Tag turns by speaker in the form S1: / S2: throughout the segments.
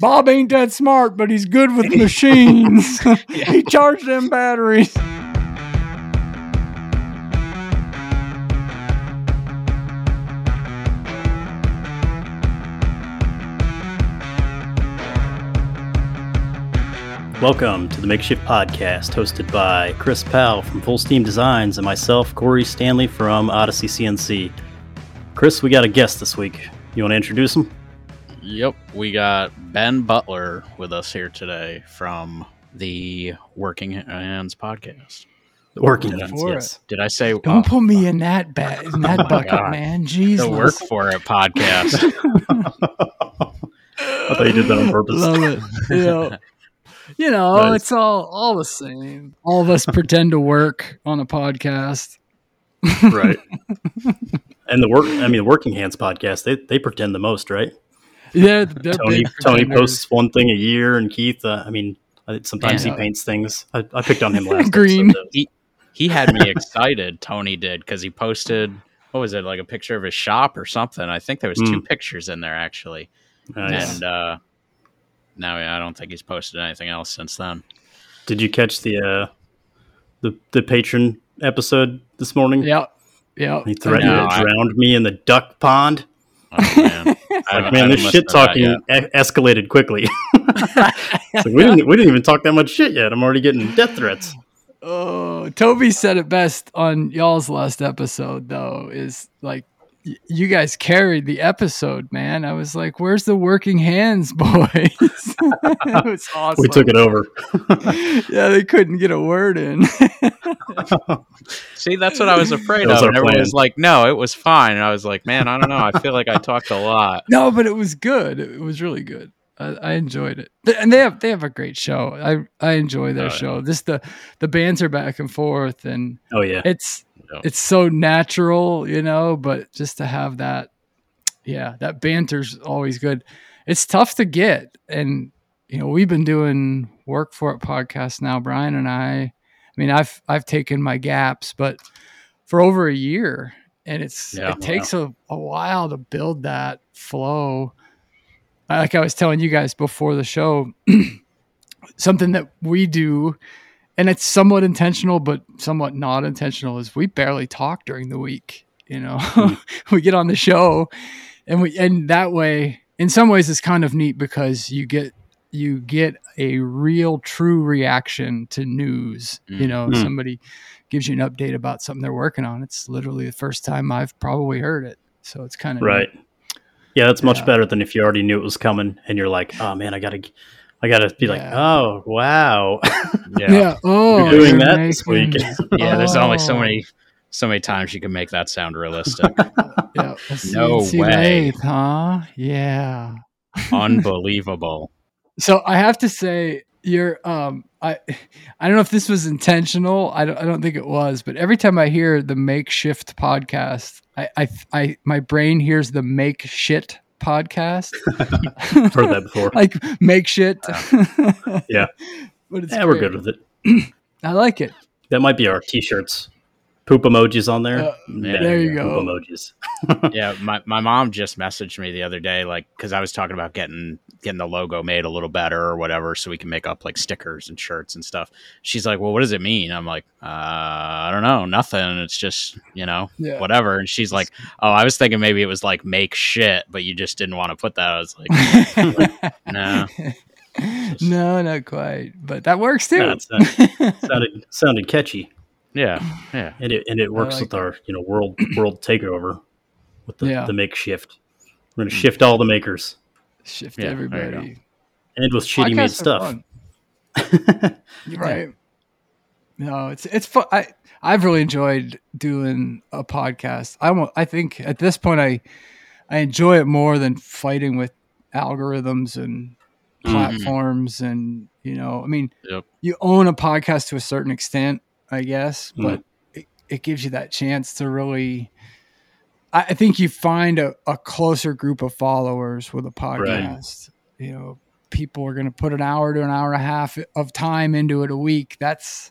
S1: Bob ain't that smart, but he's good with machines. he charged them batteries.
S2: Welcome to the Makeshift Podcast, hosted by Chris Powell from Full Steam Designs and myself, Cory Stanley from Odyssey CNC. Chris, we got a guest this week. You want to introduce him?
S3: Yep, we got Ben Butler with us here today from the Working Hands podcast.
S2: The Working Hands,
S1: for
S2: yes.
S3: Did I say
S1: Don't
S3: oh,
S1: put me in that ba- in that oh
S3: my
S1: bucket,
S3: God.
S1: man. Jesus.
S3: the Work for It podcast?
S2: I thought you did that on purpose.
S1: Love it. Yeah. You know,
S2: Nice.
S1: it's all all the same. All of us pretend to work on a podcast.
S2: right. And the work, I mean, the Working Hands podcast, they, they pretend the most, right?
S1: Yeah, they're
S2: Tony
S1: big
S2: Tony posts one thing a year, and Keith, uh, I mean, sometimes
S1: Yeah.
S2: he paints things. I, I picked on him last
S1: Green.
S2: episode, though.
S3: he had me excited. Tony did because he posted what was it like a picture of his shop or something? I think there was two
S2: Mm.
S3: pictures in there actually,
S2: Nice.
S3: and uh, now yeah, I don't think he's posted anything else since then.
S2: Did you catch the uh, the the Patreon episode this morning?
S1: Yeah, yeah.
S2: He threatened
S3: No,
S2: to
S3: I-
S2: drown me in the duck pond.
S3: Oh, man,
S2: Like, man, this shit
S3: listened to that
S2: talking e- escalated quickly. It's like, we didn't we didn't even talk that much shit yet. I'm already getting death threats.
S1: Oh, Toby said it best on y'all's last episode, though, is like, y- you guys carried the episode, man. I was like, where's the working hands, boys? it was awesome.
S2: We took it over.
S1: yeah, they couldn't get a word in.
S3: See, that's what I was afraid
S2: was
S3: of.
S2: our
S3: And everyone
S2: plan.
S3: was like, "No, it was fine." And I was like, "Man, I don't know. I feel like I talked a lot."
S1: no, but it was good. It was really good. I, I enjoyed it, and they have they have a great show. I I enjoy their
S3: Oh, yeah.
S1: show. Just the the banter back and forth, and
S2: Oh yeah.
S1: it's
S3: Yeah.
S1: it's so natural, you know. But just to have that, yeah, that banter's always good. It's tough to get, and you know we've been doing work for it podcast now, Brian and I. I mean, I've I've taken my gaps, but for over a year, and it's
S3: Yeah.
S1: it oh, takes a, a while to build that flow. Like I was telling you guys before the show, something that we do and it's somewhat intentional but somewhat not intentional is we barely talk during the week you know we get on the show and we and that way in some ways it's kind of neat because you get you get a real true reaction to news you know
S2: Mm.
S1: somebody gives you an update about something they're working on it's literally the first time i've probably heard it so it's kind of
S2: Right. Yeah, that's much
S1: Yeah.
S2: better than if you already knew it was coming and you're like, oh man, I gotta, I gotta be like, oh wow.
S3: Yeah,
S1: yeah, oh
S2: You're doing
S1: you're
S2: that this week.
S1: making-
S3: Yeah, There's only so
S1: Oh.
S3: many, so many times you can make that sound realistic.
S1: Yeah, a
S3: No
S1: CNC
S3: way.
S1: lathe, huh? Yeah.
S3: Unbelievable.
S1: So I have to say, you're um, I, I don't know if this was intentional. I don't, I don't think it was, but every time I hear the makeshift podcast, I, I, I my brain hears the make shit podcast,
S2: Heard that before.
S1: like make shit.
S2: Yeah.
S1: but it's
S2: yeah, we're good with it.
S1: I like it.
S2: That might be our t-shirts. Poop emojis on there.
S1: Uh,
S2: Yeah,
S1: there you
S2: poop
S1: go.
S2: Emojis.
S3: Yeah, my, my mom just messaged me the other day, like, because I was talking about getting getting the logo made a little better or whatever, so we can make up like stickers and shirts and stuff. She's like, "Well, what does it mean?" I'm like, uh, "I don't know, nothing. It's just you know,
S1: Yeah.
S3: whatever." And she's like, "Oh, I was thinking maybe it was like make shit, but you just didn't want to put that." I was like, "No."
S1: no, not quite, but that works too.
S2: Yeah, it sounded, sounded sounded catchy,
S3: Yeah, yeah,
S2: and it and it works
S1: like
S2: with our you know world world takeover with the,
S1: Yeah.
S2: the makeshift. We're gonna shift all the makers
S1: Shift
S3: Yeah, there you go.
S1: everybody.
S2: and with shitty made
S1: Podcasts are
S2: stuff.
S1: You're right. No, it's it's fun. I I've really enjoyed doing a podcast. I won't, I think at this point I I enjoy it more than fighting with algorithms and
S2: Mhm.
S1: platforms and you know I mean
S3: Yep.
S1: you own a podcast to a certain extent I guess
S2: Mhm.
S1: but it, it gives you that chance to really I, I think you find a, a closer group of followers with a podcast. You know people are going to put an hour to an hour and a half of time into it a week. That's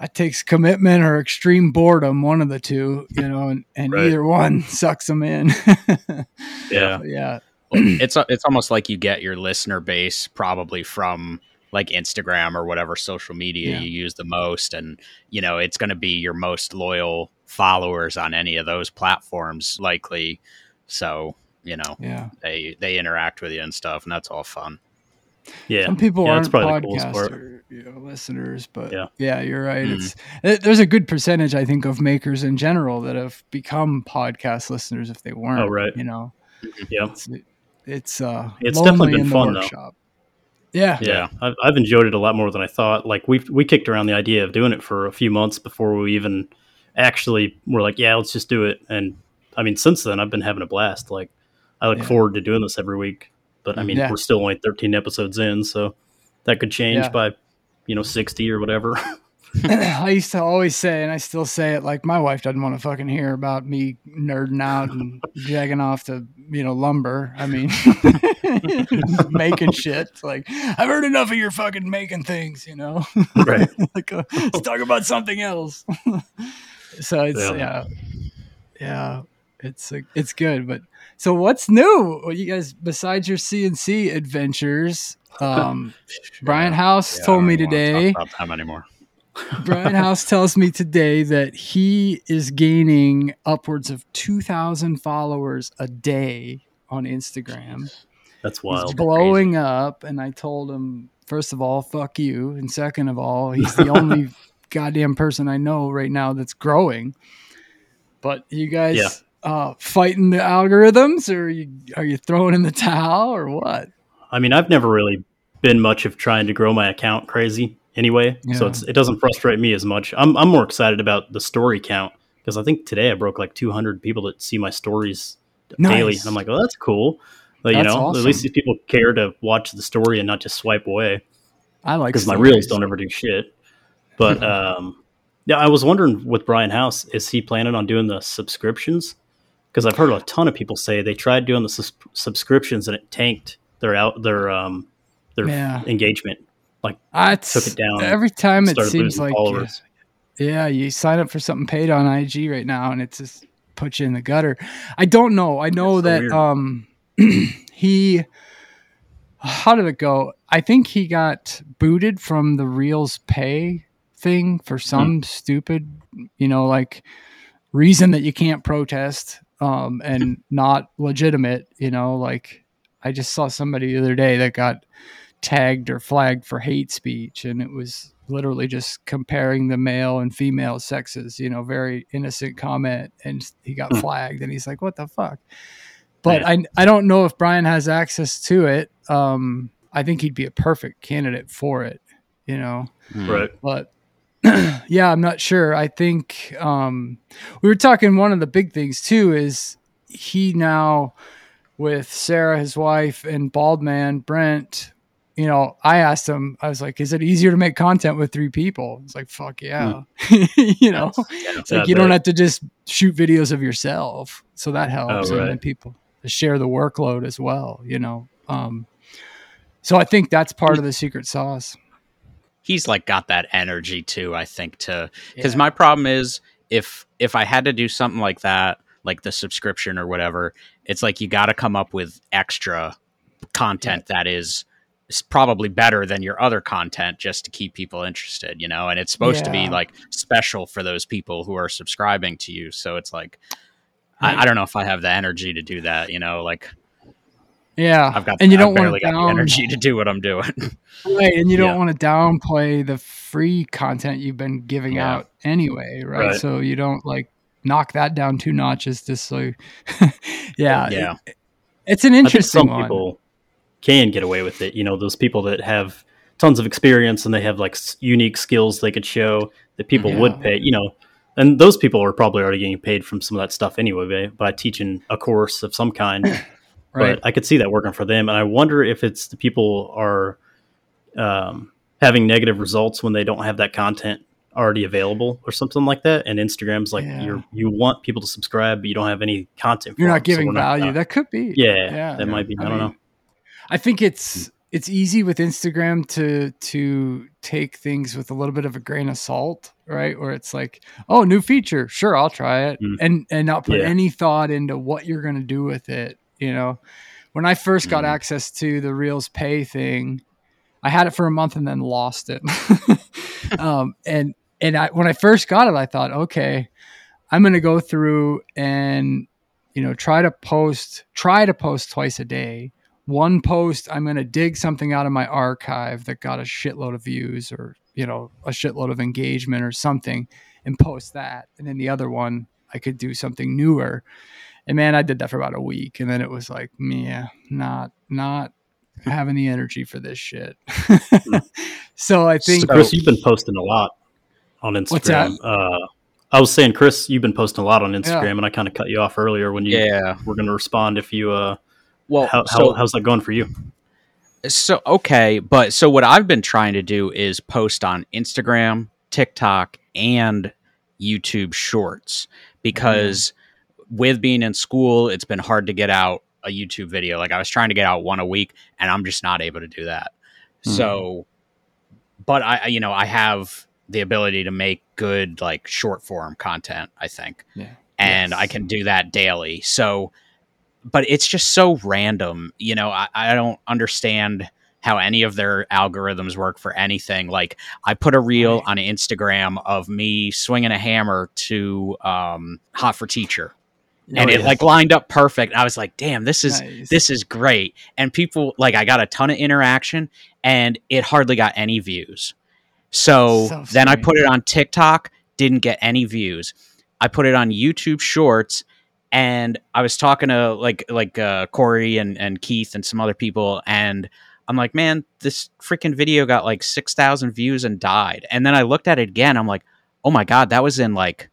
S1: that takes commitment or extreme boredom one of the two you know and, and
S2: Right.
S1: either one sucks them in.
S2: Yeah,
S1: But yeah.
S3: It's it's almost like you get your listener base probably from like Instagram or whatever social media
S1: Yeah.
S3: you use the most and you know it's going to be your most loyal followers on any of those platforms likely so you know
S1: Yeah.
S3: they they interact with you and stuff and that's all fun
S2: Yeah,
S1: Some people
S2: yeah,
S1: aren't
S2: that's probably the coolest part.
S1: podcaster you know, listeners, but
S2: Yeah.
S1: yeah, you're right.
S3: Mhm.
S1: It's it, there's a good percentage, I think, of makers in general that have become podcast listeners if they weren't.
S2: Oh, right.
S1: You know,
S2: Yeah,
S1: it's it's uh,
S2: It's definitely been fun, though.
S1: workshop. Yeah,
S2: yeah. I've, I've enjoyed it a lot more than I thought. Like we we kicked around the idea of doing it for a few months before we even actually were like, yeah, let's just do it. And I mean, since then, I've been having a blast. Like I look
S1: Yeah.
S2: forward to doing this every week. But I mean,
S1: Yeah.
S2: we're still only 13 episodes in, so that could change
S1: Yeah.
S2: by you know 60 or whatever.
S1: I used to always say, and I still say it, like my wife doesn't want to fucking hear about me nerding out and jagging off to, you know, lumber. I mean, making shit. It's like, I've heard enough of your fucking making things, you know?
S2: right.
S1: like, uh, let's talk about something else. so it's,
S2: Yeah.
S1: yeah. Yeah. It's, uh, it's good. But so what's new? Well, you guys, besides your CNC adventures, um, Brian House
S3: Yeah,
S1: told me today.
S3: about them anymore
S1: Brian House tells me today that he is gaining upwards of 2,000 followers a day on Instagram.
S2: That's
S1: He's
S2: wild.
S1: blowing up. And I told him, first of all, fuck you. And second of all, he's the only goddamn person I know right now that's growing. But you guys
S2: Yeah.
S1: uh, fighting the algorithms or are you, are you throwing in the towel or what?
S2: I mean, I've never really been much of trying to grow my account crazy anyway, so
S1: Yeah.
S2: it's, it doesn't frustrate me as much. I'm I'm more excited about the story count because I think today I broke like 200 people that see my stories daily, and I'm like, oh, that's cool. But you know,
S1: awesome.
S2: at least these people care to watch the story and not just swipe away
S1: I like
S2: because my reels don't ever do shit. But um, yeah, I was wondering with Brian House, is he planning on doing the subscriptions? Because I've heard a ton of people say they tried doing the sus- subscriptions and it tanked their out their um their
S1: Yeah.
S2: engagement.
S1: I
S2: took it down,
S1: every time. It seems like
S2: followers.
S1: yeah, you sign up for something paid on IG right now, and it just puts you in the gutter. I don't know. I know that um he. How did it go? I think he got booted from the Reels Pay thing for
S2: Hmm.
S1: some stupid, you know, like reason that you can't protest um, and not legitimate. You know, like I just saw somebody the other day that got tagged or flagged for hate speech, and it was literally just comparing the male and female sexes. You know, very innocent comment, and he got
S2: Hmm.
S1: flagged, and he's like, "What the fuck." But I I don't know if Brian has access to it. Um, I think he'd be a perfect candidate for it. You know,
S3: Hmm.
S2: Right.
S1: but yeah, I'm not sure. I think um, we were talking. One of the big things too is he now with Sarah, his wife, and bald man Brent. You know, I asked him. I was like, "Is it easier to make content with three people?" It's like, "Fuck yeah!" you know, it's like you don't have to just shoot videos of yourself, so that helps,
S2: Oh,
S1: and then people share the workload as well. You know, um, so I think that's part of the secret sauce.
S3: he's like got that energy too i think to because
S1: Yeah.
S3: my problem is if if i had to do something like that like the subscription or whatever it's like you got to come up with extra content that is is probably better than your other content just to keep people interested you know and it's supposed to be like special for those people who are subscribing to you so it's like
S1: Right.
S3: I, I don't know if i have the energy to do that you know like
S1: Yeah,
S3: i've got
S1: and you
S3: I've
S1: don't want
S3: barely got
S1: down,
S3: the energy to do what i'm doing
S1: right, and you don't want to downplay the free content you've been giving
S3: Yeah.
S1: out anyway, right?
S2: Right.
S1: So you don't like knock that down two notches just so. yeah,
S3: yeah
S1: it- it's an interesting
S2: some
S1: one.
S2: people can get away with it. You know, those people that have tons of experience and they have like unique skills they could show that people
S1: Yeah.
S2: would pay. You know, and those people are probably already getting paid from some of that stuff anyway by, by teaching a course of some kind.
S1: right?
S2: But I could see that working for them, and I wonder if it's the people are um, having negative results when they don't have that content already available or something like that. And Instagram's like
S1: Yeah.
S2: you're you want people to subscribe, but you don't have any content. for
S1: You're not
S2: so
S1: giving
S2: not
S1: value. that could be.
S2: yeah,
S1: Yeah.
S2: that might be. I,
S1: I
S2: don't
S1: mean,
S2: know.
S1: I think it's it's easy with Instagram to to take things with a little bit of a grain of salt, right? Where it's like, oh, new feature, sure, I'll try it,
S2: Mm.
S1: and and not put
S2: Yeah.
S1: any thought into what you're going to do with it, you know. when I first got
S3: Mm.
S1: access to the Reels Pay thing, I had it for a month and then lost it. um, and and I when I first got it, I thought, okay, I'm going to go through and you know try to post try to post twice a day. One post, I'm going to dig something out of my archive that got a shitload of views or you know a shitload of engagement or something, and post that. And then the other one, I could do something newer. And man, I did that for about a week, and then it was like, yeah, not not having the energy for this shit. so I think
S2: So, Chris, you've been posting a lot on Instagram.
S1: What's that?
S2: Uh, I was saying, Chris, you've been posting a lot on Instagram, and I kind of cut you off earlier when you
S3: Yeah.
S2: were going to respond. If you, uh,
S3: Well,
S2: how,
S3: so
S2: how, how's that going for you?
S3: So okay, but so what I've been trying to do is post on Instagram, TikTok, and YouTube Shorts because with being in school, it's been hard to get out a YouTube video. Like I was trying to get out one a week, and I'm just not able to do that.
S2: Hmm.
S3: So, but I, I- you know, I have the ability to make good like short form content. I think
S1: yeah.
S3: and
S1: Yes.
S3: I can do that daily. So, but it's just so random. You know, I, I don't understand how any of their algorithms work for anything. Like, I put a reel on Instagram of me swinging a hammer to um, Hot for Teacher, and
S2: Oh,
S3: it
S2: yeah.
S3: like lined up perfect. I was like, damn, this is
S1: Nice.
S3: this is great. And people like I got a ton of interaction and it hardly got any views. So,
S1: So
S3: then I put it on TikTok, didn't get any views. I put it on YouTube Shorts, and I was talking to like like uh, Cory and and Keith and some other people, and I'm like, man, this freaking video got like six thousand views and died. And then I looked at it again. I'm like, oh my god, that was in like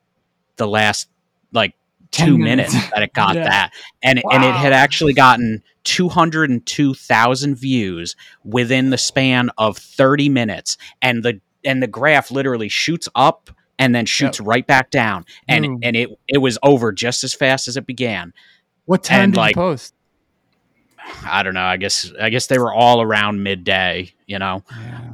S3: the last like two
S1: minutes.
S3: minutes that it got
S1: Yeah.
S3: that, and and it had actually gotten two hundred and two thousand views within the span of thirty minutes, and the and the graph literally shoots up and then shoots right back down, and
S1: Boom.
S3: and it it was over just as fast as it began.
S1: What time
S3: and,
S1: did
S3: like,
S1: you post?
S3: I don't know. I guess I guess they were all around midday, you know.
S1: Yeah.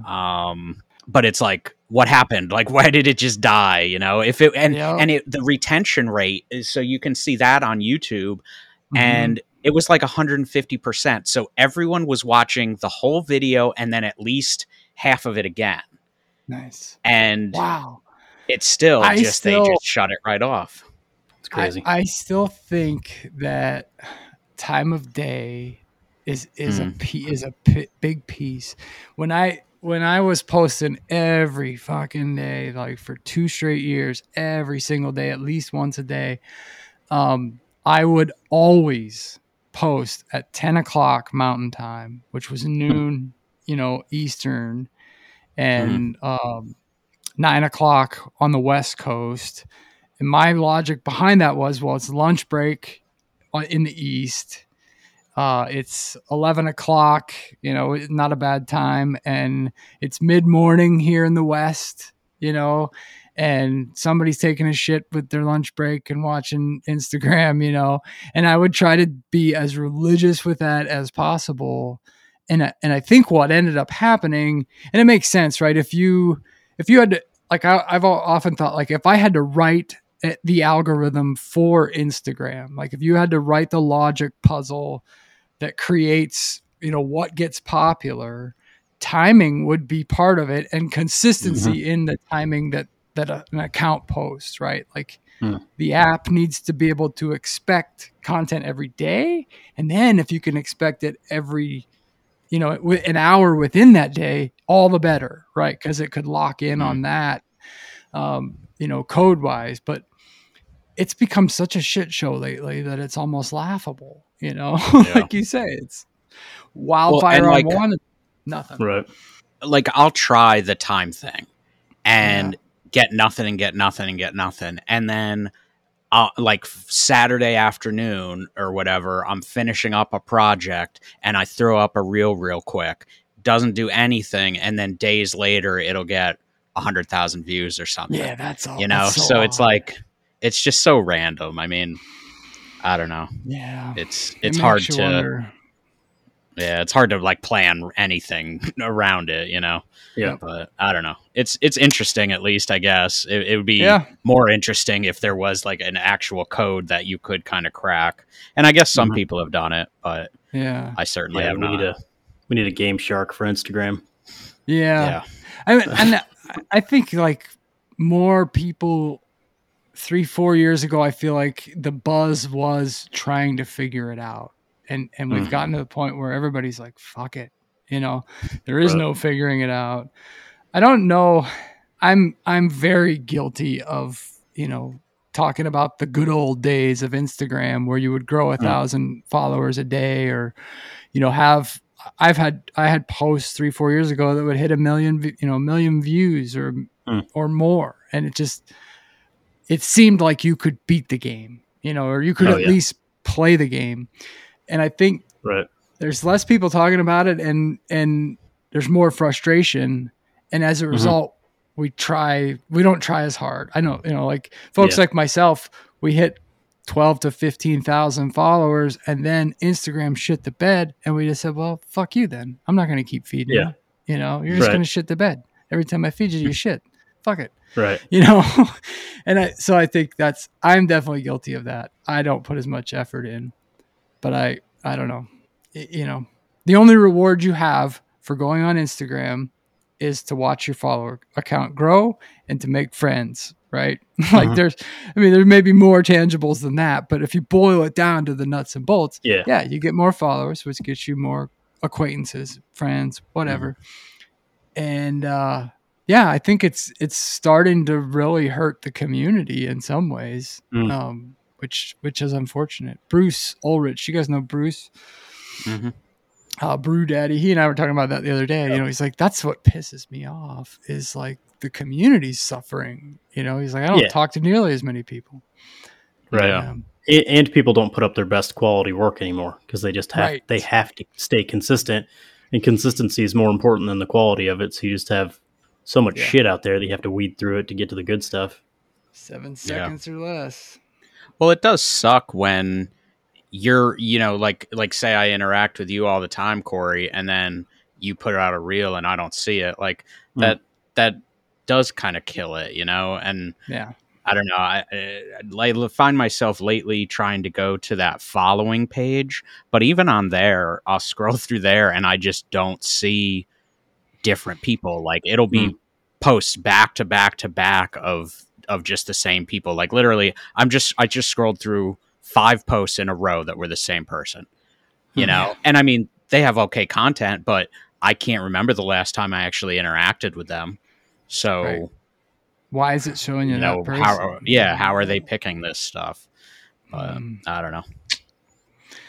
S3: um but it's like what happened like why did it just die you know if it and
S1: Yeah.
S3: and it the retention rate is so you can see that on youtube
S1: Mhm.
S3: and it was like 150% so everyone was watching the whole video and then at least half of it again
S1: nice.
S3: and
S1: Wow.
S3: It's still
S1: I
S3: just
S1: still-
S3: they just shut it right off
S2: It's crazy.
S1: I, I still think that time of day is is a
S3: Mm.
S1: p is a p- big piece. When I when I was posting every fucking day, like for two straight years, every single day, at least once a day, um, I would always post at ten o'clock Mountain Time, which was noon, you know, Eastern, and um, nine o'clock on the West Coast. And my logic behind that was, well, it's lunch break in the East. Uh, it's 11 o'clock, you know, not a bad time. And it's mid morning here in the West, you know, and somebody's taking a shit with their lunch break and watching Instagram, you know. And I would try to be as religious with that as possible. And I, and I think what ended up happening, and it makes sense, right? If you if you had to like I, I've often thought like if I had to write the algorithm for Instagram, like if you had to write the logic puzzle that creates you know what gets popular, timing would be part of it, and consistency in the timing that that a, an account posts, right? Like
S2: Hmm.
S1: the app needs to be able to expect content every day, and then if you can expect it every you know an hour within that day all the better right because it could lock in
S3: Mhm.
S1: on that um, you know code wise but it's become such a shit show lately that it's almost laughable you know
S3: Yeah.
S1: like you say it's wildfire on
S3: like-
S1: one nothing
S2: right.
S3: like I'll try the time thing and get nothing and get nothing and get nothing. And then uh, like Saturday afternoon or whatever, I'm finishing up a project and I throw up a reel real quick. Doesn't do anything. And then days later, it'll get a hundred thousand views or something.
S1: yeah that's all
S3: you know,
S1: that's
S3: so, it's like, it's just so random. I mean, I don't know.
S1: yeah
S3: It's it's
S1: makes
S3: hard to
S1: wonder.
S3: Yeah, it's hard to like plan anything around it, you know.
S2: Yeah.
S3: But I don't know. It's it's interesting at least, I guess. It, it would be
S1: yeah
S3: more interesting if there was like an actual code that you could kind of crack. And I guess some
S2: Mhm.
S3: people have done it, but
S1: Yeah.
S3: I certainly
S2: Yeah,
S3: have
S2: we
S3: not.
S2: need a we need a Game Shark for Instagram.
S1: Yeah.
S3: yeah.
S1: I mean, and I think like more people three, four years ago, I feel like the buzz was trying to figure it out. And and we've
S2: Mhm.
S1: gotten to the point where everybody's like, fuck it. You know, there is
S2: Right.
S1: no figuring it out. I don't know. I'm I'm very guilty of, you know, talking about the good old days of Instagram where you would grow a
S2: Mm.
S1: thousand followers a day or, you know, have I've had I had posts three four years ago that would hit a million you know a million views or
S2: Mm.
S1: or more, and it just it seemed like you could beat the game, you know, or you could
S2: Oh,
S1: at
S2: yeah.
S1: least play the game, and I think
S2: Right.
S1: there's less people talking about it, and and there's more frustration, and as a
S2: Mm-hmm.
S1: result, we try we don't try as hard. I know you know like folks
S2: Yeah.
S1: like myself, we hit 12 to 15,000 followers and then Instagram shit the bed and we just said, well, fuck you then. I'm not going to keep feeding
S2: Yeah.
S1: you. You know, you're just
S2: Right.
S1: going to shit the bed. Every time I feed you, you shit. Fuck it.
S2: Right.
S1: You know? and I, so I think that's, I'm definitely guilty of that. I don't put as much effort in, but I, I don't know. Y- you know, the only reward you have for going on Instagram is to watch your follower account grow and to make friends, right? like
S2: Mhm.
S1: there's, I mean, there may be more tangibles than that, but if you boil it down to the nuts and bolts,
S2: Yeah.
S1: yeah, you get more followers, which gets you more acquaintances, friends, whatever. And uh, yeah, I think it's it's starting to really hurt the community in some ways,
S2: Mm.
S1: um, which which is unfortunate. Bruce Ulrich, you guys know Bruce,
S3: Mhm.
S1: uh, Brew Daddy. He and I were talking about that the other day. You know, he's like, that's what pisses me off is like the community's suffering. You know, he's like, I don't
S2: Yeah.
S1: talk to nearly as many people.
S2: Right.
S3: Yeah.
S1: Um,
S2: A- and people don't put up their best quality work anymore because they just have
S1: Right.
S2: they have to stay consistent and consistency is more important than the quality of it so you just have so much
S1: Yeah.
S2: shit out there that you have to weed through it to get to the good stuff
S1: seven seconds or less.
S3: Well, it does suck when you're, you know, like like say I interact with you all the time, Cory, and then you put out a reel and I don't see it. Like
S2: Hmm.
S3: that that does kind of kill it, you know. And
S1: Yeah.
S3: I don't know. I, I I find myself lately trying to go to that following page, but even on there, I'll scroll through there and I just don't see different people. Like it'll be posts back to back to back of of just the same people. Like literally, I'm just I just scrolled through five posts in a row that were the same person. You know, and I mean they have okay content, but I can't remember the last time I actually interacted with them. So
S1: Right. Why is it showing you,
S3: you know
S1: that person?
S3: how yeah how are they picking this stuff but
S1: Um,
S3: i don't know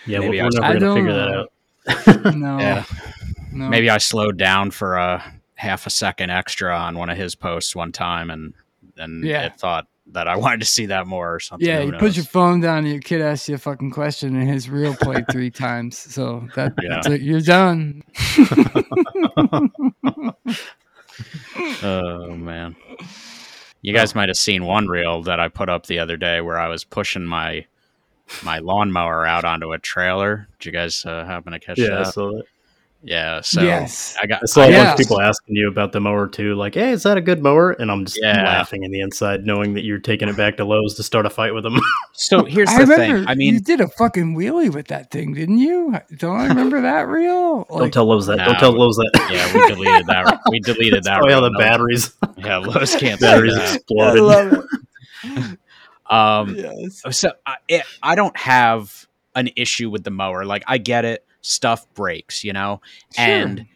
S2: yeah
S3: Maybe
S2: we're, we're never going to figure that out
S1: no.
S3: Yeah.
S1: No.
S3: maybe i slowed down for a half a second extra on one of his posts one time and and
S1: Yeah.
S3: it thought that i wanted to see that more or something
S1: Yeah,
S3: Who
S1: you put your phone down and your kid asks you a fucking question and his reel played three times. So that,
S3: Yeah.
S1: that's it. You're done.
S3: oh man you guys might have seen one reel that i put up the other day where i was pushing my my lawnmower out onto a trailer did you guys uh, happen to catch
S2: yeah
S3: that
S2: so
S3: yeah so
S1: yes.
S3: i got
S2: i saw a bunch of people asking you about the mower too like hey is that a good mower and i'm just
S3: Yeah.
S2: laughing in the inside knowing that you're taking it back to lowes to start a fight with them
S3: so here's
S1: I
S3: the
S1: remember
S3: thing i mean you
S1: did a fucking wheelie with that thing, didn't you? Don't I remember that reel?
S2: don't tell lowe's that
S3: Nah,
S2: don't tell lowe's that
S3: yeah we deleted that we deleted that
S2: oh yeah
S3: reel.
S2: the
S3: No-
S2: batteries
S3: Yeah, Lowe's can't say
S2: batteries
S3: that.
S1: I
S2: exploded
S1: love it.
S3: Um,
S1: Yes.
S3: so I, it, I don't have an issue with the mower. Like I get it, stuff breaks, you know, and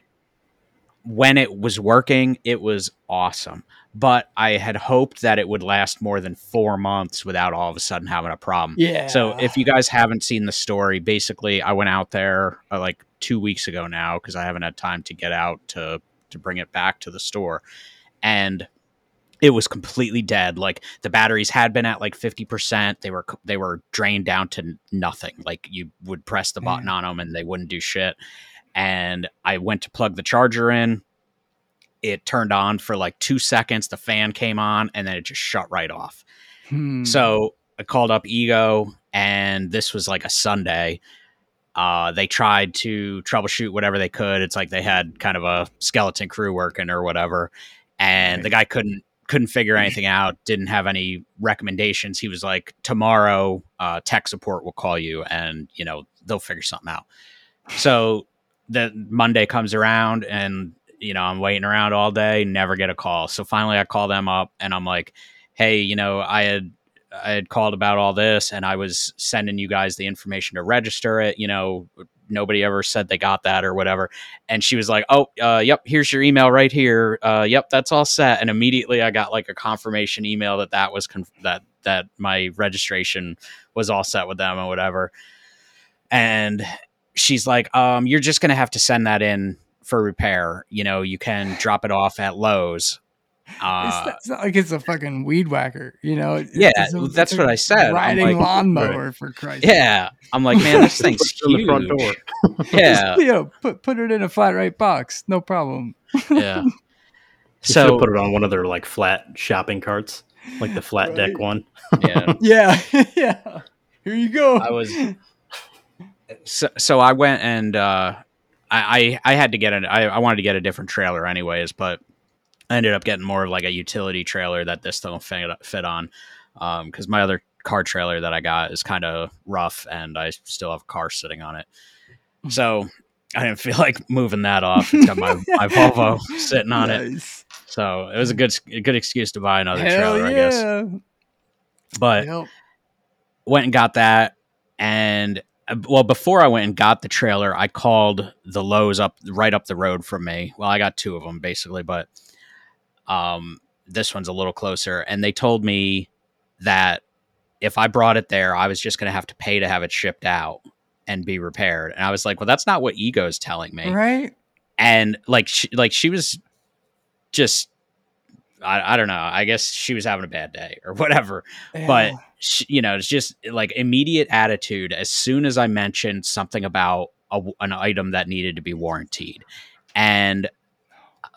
S3: when it was working, it was awesome. But I had hoped that it would last more than four months without all of a sudden having a problem.
S1: yeah.
S3: So if you guys haven't seen the story, basically I went out there uh, like two weeks ago now because I haven't had time to get out to to bring it back to the store, and it was completely dead. Like the batteries had been at like fifty percent. They were they were drained down to nothing. Like you would press the button on them and they wouldn't do shit. And I went to plug the charger in. It turned on for like two seconds. The fan came on and then it just shut right off.
S1: Hmm.
S3: So I called up Ego, and this was like a Sunday. Uh, they tried to troubleshoot whatever they could. It's like they had kind of a skeleton crew working or whatever, and the guy couldn't couldn't figure anything out. Didn't have any recommendations. He was like, "Tomorrow, uh, tech support will call you, and you know they'll figure something out." So the Monday comes around and you know, I'm waiting around all day, never get a call. So finally I call them up and I'm like, "Hey, you know, I had I had called about all this and I was sending you guys the information to register it, you know, nobody ever said they got that or whatever." And she was like, "Oh, uh, yep, here's your email right here. Uh, yep, that's all set." And immediately I got like a confirmation email that that was conf- that that my registration was all set with them or whatever. And she's like, um, you're just to have to send that in for repair. You know, you can drop it off at Lowe's. Uh,
S1: it's, not, it's, not, like it's a fucking weed whacker, you know? It's,
S3: yeah,
S1: a,
S3: that's what I said.
S1: Riding
S3: like,
S1: lawnmower right. for Christ.
S3: Yeah, I'm like, man, this thing's huge.
S2: the front door.
S3: yeah,
S1: Just, you know, put put it in a flat right box, no problem.
S3: yeah.
S2: so put it on one of their like flat shopping carts, like the flat right. deck one.
S3: Yeah,
S1: yeah, yeah. Here you go.
S3: I was so, so I went and uh, I, I had to get an I, I wanted to get a different trailer anyways, but I ended up getting more of like a utility trailer that this don't fit, fit on because um, my other car trailer that I got is kind of rough and I still have a car sitting on it. Hmm. So I didn't feel like moving that off. It's got my, my Volvo sitting on nice. it. So it was a good a good excuse to buy another
S1: Hell
S3: trailer,
S1: yeah.
S3: I guess. But yep. went and got that and well before i went and got the trailer i called the Lowe's up right up the road from me well i got two of them basically but um this one's a little closer and they told me that if i brought it there i was just going to have to pay to have it shipped out and be repaired and i was like well that's not what ego's telling me
S1: right
S3: and like she, like she was just I, I don't know i guess she was having a bad day or whatever yeah. but you know, it's just like immediate attitude as soon as I mentioned something about a, an item that needed to be warranted. And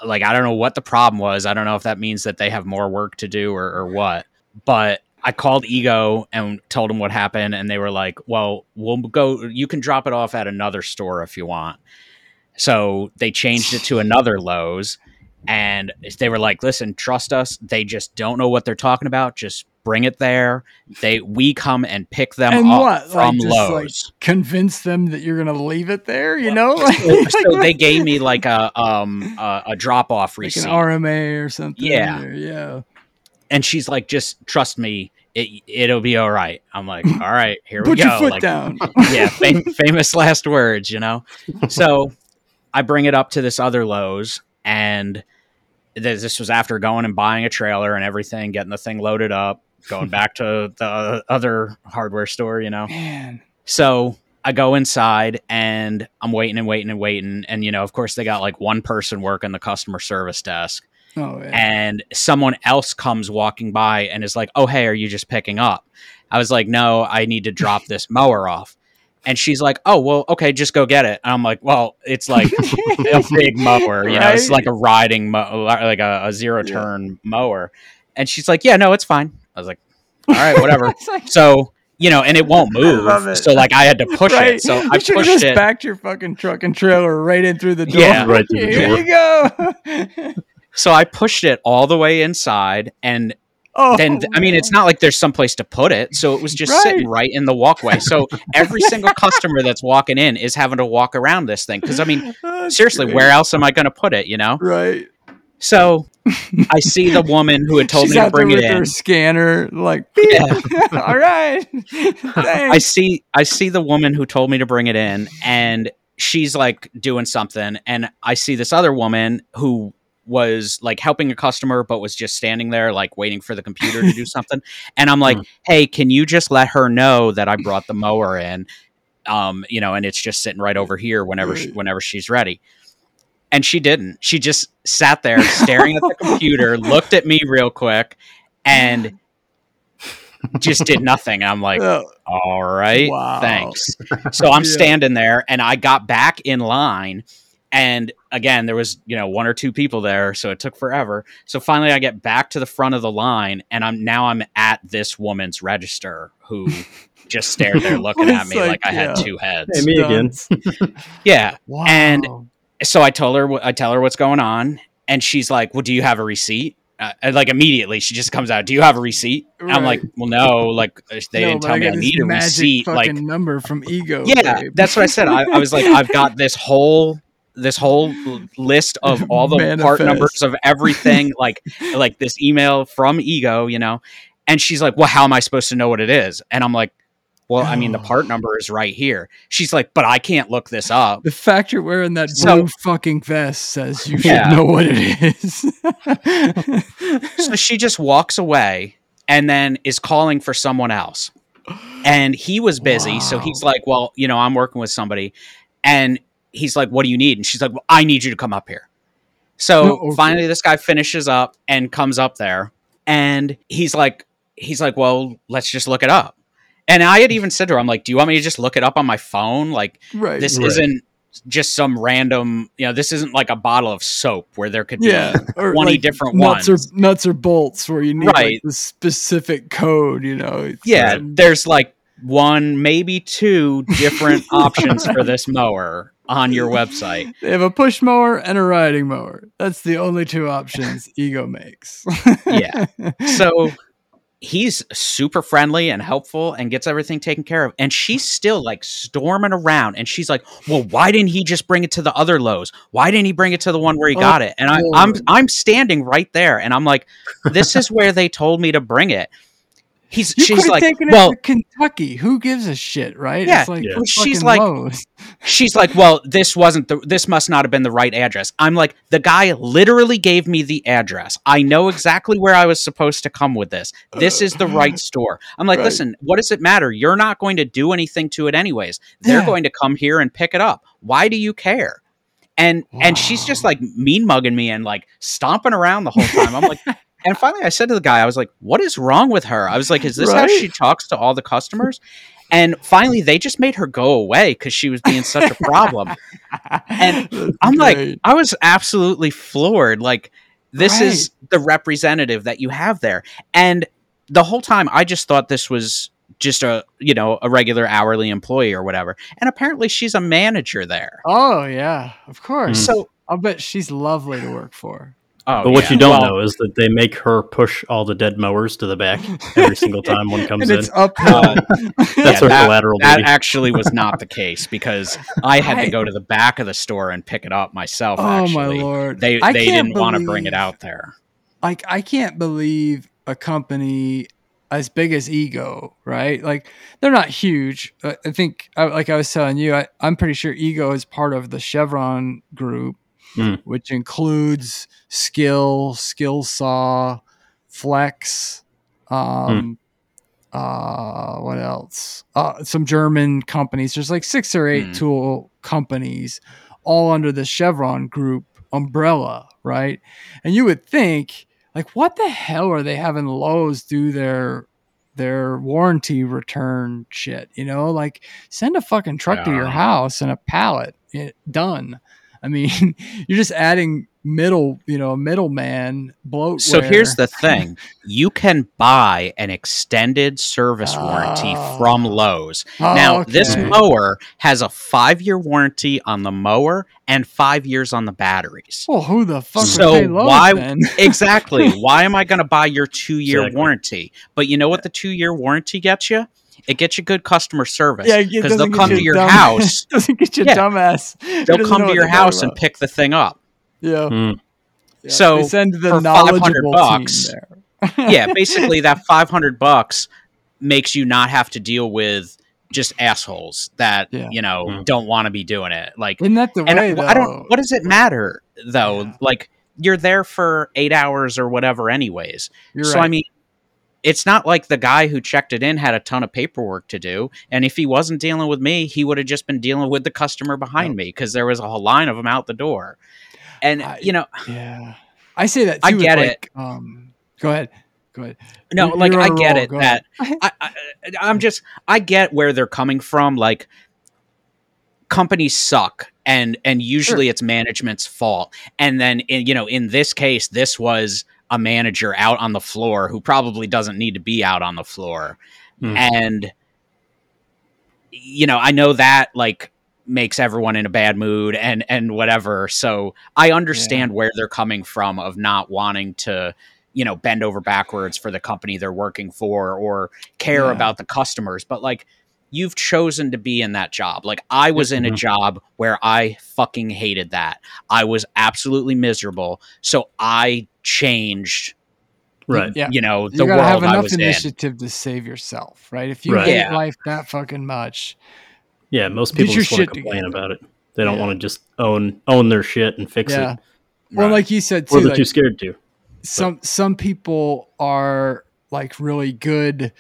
S3: like, I don't know what the problem was. I don't know if that means that they have more work to do or, or what, but I called Ego and told them what happened. And they were like, well, we'll go, you can drop it off at another store if you want. So they changed it to another Lowe's and they were like, listen, trust us. They just don't know what they're talking about. Just bring it there. They we come and pick them
S1: and
S3: up
S1: what?
S3: from
S1: like,
S3: Lowe's.
S1: Like, convince them that you're going to leave it there. You know,
S3: so, so, they gave me like a um a, a drop off receipt,
S1: like an RMA or something.
S3: Yeah,
S1: or, yeah.
S3: And she's like, just trust me. It, it'll be all right. I'm like, all right, here
S1: Put
S3: we go.
S1: Put your foot
S3: like,
S1: down.
S3: yeah, fam- famous last words, you know. So I bring it up to this other Lowe's, and this was after going and buying a trailer and everything, getting the thing loaded up going back to the other hardware store, you know.
S1: Man.
S3: So I go inside and I'm waiting and waiting and waiting. And, you know, of course, they got like one person working the customer service desk.
S1: Oh, yeah.
S3: And someone else comes walking by and is like, Oh, hey, are you just picking up? I was like, No, I need to drop this mower off. And she's like, "Oh, well, okay, just go get it." And I'm like, "Well, it's like a big mower, you know, it's like a riding, mo- like a, a zero turn yeah. mower." And she's like, "Yeah, no, it's fine." I was like, all right, whatever. like, so you know, and it won't move. It. So like I had to push right. it. So
S1: you
S3: I pushed
S1: just
S3: it.
S1: Backed your fucking truck and trailer right in through the door.
S3: Yeah,
S2: right through the
S1: Here
S2: door.
S1: you go.
S3: so I pushed it all the way inside, and
S1: oh,
S3: then I mean, it's not like there's some place to put it, so it was just
S1: Right.
S3: sitting right in the walkway. So every single customer that's walking in is having to walk around this thing because I mean,
S1: That's
S3: seriously,
S1: great.
S3: where else am I going to put it? You know?
S1: Right.
S3: So I see the woman who had told
S1: She's
S3: me to bring it
S1: with
S3: in.
S1: her scanner, like, beep. all right.
S3: I see I see the woman who told me to bring it in and she's like doing something and I see this other woman who was like helping a customer but was just standing there like waiting for the computer to do something and I'm like,
S2: Hmm.
S3: "Hey, can you just let her know that I brought the mower in?" Um, you know, and it's just sitting right over here whenever she, whenever she's ready. And she didn't. She just sat there staring at the computer, looked at me real quick and just did nothing. I'm like, all right,
S1: Wow.
S3: thanks. So I'm
S1: Yeah.
S3: standing there and I got back in line. And again, there was, you know, one or two people there, so it took forever. So finally I get back to the front of the line and I'm now I'm at this woman's register who just stared there looking at me like,
S1: like,
S3: I had two heads.
S2: Hey, me again.
S3: Yeah.
S1: wow.
S3: And so I told her, I tell her what's going on, and she's like, "Well, do you have a receipt?" uh, like immediately she just comes out. Do you have a receipt? I'm like, well, no. Like they
S1: No,
S3: didn't tell me I need a receipt. Like
S1: number from Ego.
S3: yeah,
S1: babe.
S3: that's what I said. I, I was like, I've got this whole this whole list of all the part numbers of everything, like like this email from Ego, you know. And she's like, "Well, how am I supposed to know what it is?" And I'm like, "Well, I mean, the part number is right here." She's like, "But I can't look this up."
S1: The fact you're wearing that
S3: So-
S1: blue fucking vest says you should
S3: Yeah.
S1: know what it is.
S3: so she just walks away and then is calling for someone else. And he was busy, so he's like, "Well, you know, I'm working with somebody." And he's like, "What do you need?" And she's like, "Well, I need you to come up here." So
S1: Oh, okay.
S3: finally this guy finishes up and comes up there and he's like he's like, "Well, let's just look it up." And I had even said to her, I'm like, "Do you want me to just look it up on my phone? Like
S1: right.
S3: this
S2: Right.
S3: isn't just some random, you know, this isn't like a bottle of soap where there could be
S1: yeah, or
S3: 20
S1: like
S3: different
S1: nuts
S3: ones.
S1: or nuts or bolts where you need like, the specific code. You know, It's,
S3: yeah,
S1: um,
S3: there's like one, maybe two different options for this mower on your website.
S1: they have a push mower and a riding mower. That's the only two options Ego makes.
S3: Yeah. So he's super friendly and helpful and gets everything taken care of. And she's still like storming around and she's like, Well, why didn't he just bring it to the other Lowe's? Why didn't he bring it to the one where he
S1: Oh,
S3: got it? And I, I'm I'm standing right there and I'm like, This is where they told me to bring it. He's
S1: You
S3: she's
S1: could have
S3: like,
S1: taken
S3: Well,
S1: it to Kentucky. Who gives a shit, right?
S3: Yeah,
S1: it's like
S2: yeah.
S3: She's like-
S1: Lowe's.
S3: she's like, well, this wasn't the, this must not have been the right address. I'm like, the guy literally gave me the address. I know exactly where I was supposed to come with this. This is the right uh, store. I'm like,
S1: Right.
S3: listen, what does it matter? You're not going to do anything to it anyways. They're
S1: Yeah.
S3: going to come here and pick it up. Why do you care? And and she's just like mean mugging me and like stomping around the whole time. I'm like, and finally I said to the guy, I was like, what is wrong with her? I was like, is this how she talks to all the customers? And finally, they just made her go away because she was being such a problem. And
S1: That's
S3: I'm like. I was absolutely floored. Like, this
S1: Right.
S3: is the representative that you have there. And the whole time, I just thought this was just a, you know, a regular hourly employee or whatever. And apparently, she's a manager there.
S1: oh yeah, of course.
S3: So,
S1: I'll bet she's lovely to work for.
S3: Oh,
S2: But what
S3: yeah.
S2: you don't
S3: Well,
S2: know is that they make her push all the dead mowers to the back every single time one comes
S1: and
S2: in.
S1: it's uphill.
S3: Uh,
S2: That's
S3: yeah,
S2: her
S3: that-
S2: collateral
S3: That
S2: duty.
S3: actually was not the case because I had to go to the back of the store and pick it up myself.
S1: oh
S3: actually,
S1: my lord!
S3: they
S1: I
S3: they didn't want to bring it out there.
S1: like I can't believe a company as big as Ego, right? Like they're not huge. I think, like I was telling you, I, I'm pretty sure Ego is part of the Chervon group,
S2: Hmm.
S1: which includes Skil, Skill Saw, Flex, um, uh, what else? Uh, some German companies. There's like six or eight
S3: Hmm.
S1: tool companies, all under the Chervon group umbrella, right? And you would think, like, what the hell are they having Lowe's do their their warranty return shit? You know, like send a fucking truck to your house and a pallet. It, done. I mean, you're just adding middle, you know, middleman bloatware.
S3: So here's the thing: you can buy an extended service warranty
S1: Oh.
S3: from Lowe's.
S1: Oh,
S3: now, this mower has a five-year warranty on the mower and five years on the batteries.
S1: Well, who the fuck
S3: So
S1: would pay Lowe's
S3: why-
S1: then?
S3: exactly. Why am I going to buy your two-year
S2: Exactly.
S3: warranty? But you know what the two-year warranty gets you? It gets you good customer service
S1: Yeah,
S3: because they'll come to your
S1: dumb-
S3: house.
S1: doesn't get you
S3: Yeah.
S1: dumbass.
S3: They'll come to your house and pick the thing up.
S1: Yeah.
S2: Mm.
S1: Yeah,
S3: So,
S1: they send the
S3: for 500 bucks- yeah, basically that 500 bucks makes you not have to deal with just assholes that,
S1: Yeah.
S3: you know,
S2: Mm.
S3: don't want to be doing it. Like
S1: Isn't that the
S3: and
S1: way?
S3: I. I don't what does it matter though?
S1: Yeah.
S3: Like you're there for 8 hours or whatever anyways.
S1: You're
S3: so
S1: right.
S3: I mean it's not like the guy who checked it in had a ton of paperwork to do. And if he wasn't dealing with me, he would have just been dealing with the customer behind me because there was a whole line of them out the door. And,
S1: I-
S3: you know,
S1: yeah, I say that. Too
S3: I get
S1: like, Um, go ahead. Go ahead.
S3: No,
S1: You're-
S3: like
S1: you're
S3: I get
S1: roll.
S3: it
S1: Go
S3: that. I, I, I'm just I get where they're coming from. Like companies suck, and and usually it's management's fault. And then in, you know in this case, this was a manager out on the floor who probably doesn't need to be out on the floor,
S2: Hmm.
S3: and you know I know that like makes everyone in a bad mood and and whatever. So I understand where they're coming from of not wanting to you know, bend over backwards for the company they're working for or care
S1: Yeah.
S3: about the customers. But like, you've chosen to be in that job. Like, I was in a
S2: Mhm.
S3: job where I fucking hated that. I was absolutely miserable. So I changed,
S2: Right.
S1: Yeah.
S3: you know, the
S1: you gotta have
S3: world I
S1: enough
S3: was in.
S1: initiative to save yourself, right? If you
S2: Right.
S1: hate
S3: Yeah.
S1: life that fucking much,
S2: Yeah, most people just want to complain
S1: together.
S2: about it. They don't
S1: Yeah.
S2: want to just own own their shit and fix
S1: yeah.
S2: it.
S1: Well,
S3: Right.
S1: like you said
S2: Or
S1: too,
S2: they're
S1: like,
S2: too scared to.
S1: some some people are like really good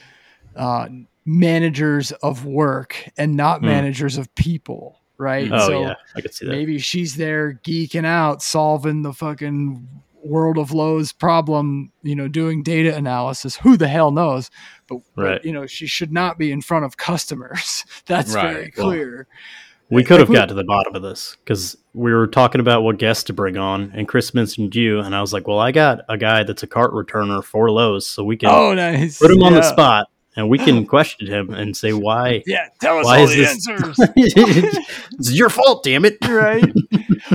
S1: uh, managers of work and not
S2: Hmm.
S1: managers of people, right?
S2: Oh
S1: so
S2: yeah, I could see that.
S1: maybe she's there geeking out, solving the fucking world of Lowe's problem, you know, doing data analysis. Who the hell knows? But, but,
S2: Right.
S1: you know, she should not be in front of customers. That's
S3: Right.
S1: very
S2: Well,
S1: clear.
S2: We could have
S1: Like,
S2: got to the bottom of this because we were talking about what guests to bring on, and Chris mentioned you, and I was like, "Well, I got a guy that's a cart returner for Lowe's, so we can
S1: oh, nice.
S2: put him on the spot, and we can question him and say why
S1: Yeah, tell us
S2: Why
S1: all the
S2: this-
S1: answers.
S2: it's your fault, damn it."
S1: right?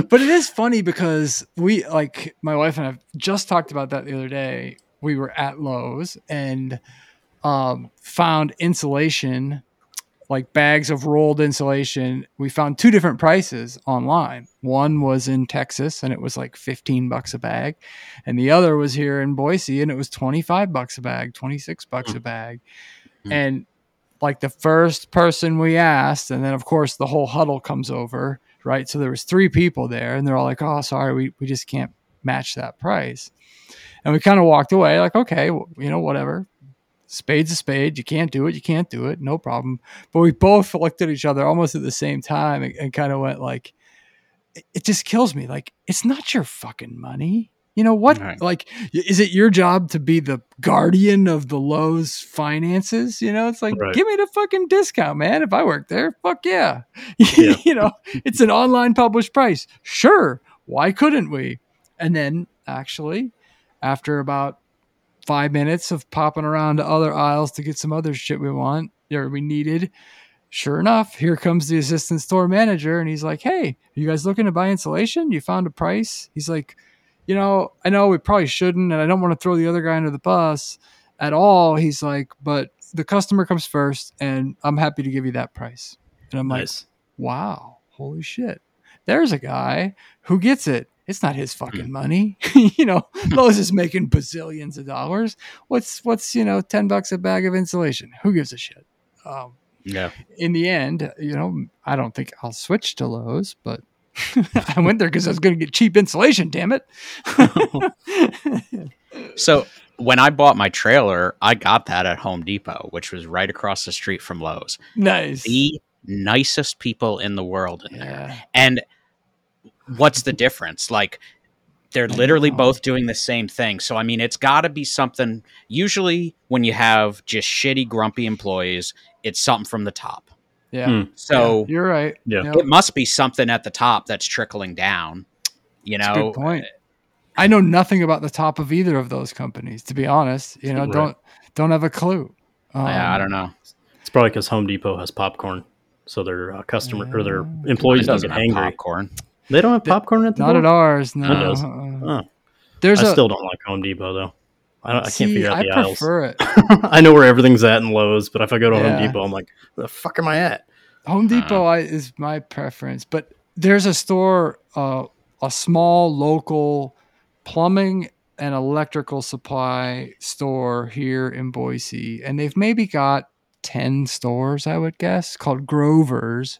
S1: but it is funny because we like my wife and I just talked about that the other day. We were at Lowe's and um, found insulation, like bags of rolled insulation. We found two different prices online. One was in Texas and it was like 15 bucks a bag, and the other was here in Boise and it was 25 bucks a bag, 26 bucks a bag.
S3: Hmm.
S1: And like the first person we asked, and then of course the whole huddle comes over, right? So there was three people there, and they're all like, "Oh, sorry, we we just can't match that price." And we kind of walked away, like, "Okay, well, you know, whatever. Spade's a spade. You can't do it. You can't do it. No problem." But we both looked at each other almost at the same time and, and kind of went like, it, "It just kills me. Like, it's not your fucking money." You know what?
S3: Right.
S1: Like, is it your job to be the guardian of the Lowe's finances? You know, it's like,
S2: Right.
S1: give me the fucking discount, man. If I work there, fuck yeah.
S2: Yeah.
S1: you know, it's an online published price. Sure. Why couldn't we? And then actually, after about five minutes of popping around to other aisles to get some other shit we want or we needed, sure enough, here comes the assistant store manager and he's like, Hey, are you guys looking to buy insulation? You found a price? He's like, you know, I know we probably shouldn't, and I don't want to throw the other guy under the bus at all. He's like, but the customer comes first, and I'm happy to give you that price. And I'm like, wow, holy shit. There's a guy who gets it. It's not his fucking money. you know, Lowe's is making bazillions of dollars. What's what's, you know, 10 bucks a bag of insulation? Who gives a shit? Um,
S3: Yeah.
S1: in the end, you know, I don't think I'll switch to Lowe's, but I went there because I was going to get cheap insulation, damn it.
S3: So when I bought my trailer, I got that at Home Depot, which was right across the street from Lowe's.
S1: nice.
S3: The nicest people in the world in there. And what's the difference? Like they're literally both doing the same thing. So I mean, it's got to be something. Usually, when you have just shitty, grumpy employees, it's something from the top.
S1: Yeah.
S2: Hmm.
S3: So
S1: Yeah, you're right.
S2: Yeah.
S1: Yep.
S3: it must be something at the top that's trickling down. You
S1: That's a
S3: know,
S1: good point. I know nothing about the top of either of those companies, to be honest. You know,
S2: Right.
S1: don't don't have a clue. Um,
S3: yeah, I don't know.
S2: It's probably because Home Depot has popcorn, so their uh, customer or their employees don't
S3: doesn't
S2: get
S3: have
S2: angry.
S3: popcorn.
S2: They don't have popcorn at the
S1: Not
S2: door?
S1: at ours. No.
S2: Does.
S1: Uh-uh.
S2: Oh,
S1: There's
S2: I
S1: a.
S2: still don't like Home Depot though. I, don't, I
S1: see,
S2: can't figure out
S1: I
S2: the aisles.
S1: prefer it.
S2: I know where everything's at in Lowe's, but if I go to
S1: Yeah.
S2: Home Depot, I'm like, where the fuck am I at?
S1: Home Depot I, is my preference, but there's a store, uh, a small local plumbing and electrical supply store here in Boise, and they've maybe got 10 stores, I would guess, called Grover's.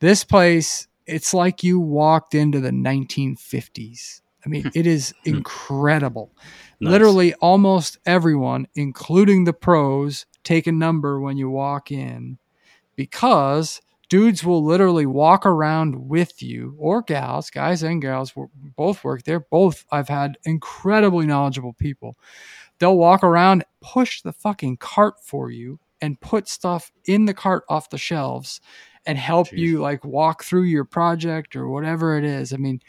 S1: This place, it's like you walked into the 1950s. I mean, hmm. it is hmm. incredible.
S2: Nice.
S1: Literally, almost everyone, including the pros, take a number when you walk in because dudes will literally walk around with you or gals, guys and gals, both work there. Both I've had incredibly knowledgeable people. They'll walk around, push the fucking cart for you, and put stuff in the cart off the shelves and help
S3: Jeez.
S1: you like walk through your project or whatever it is. I mean,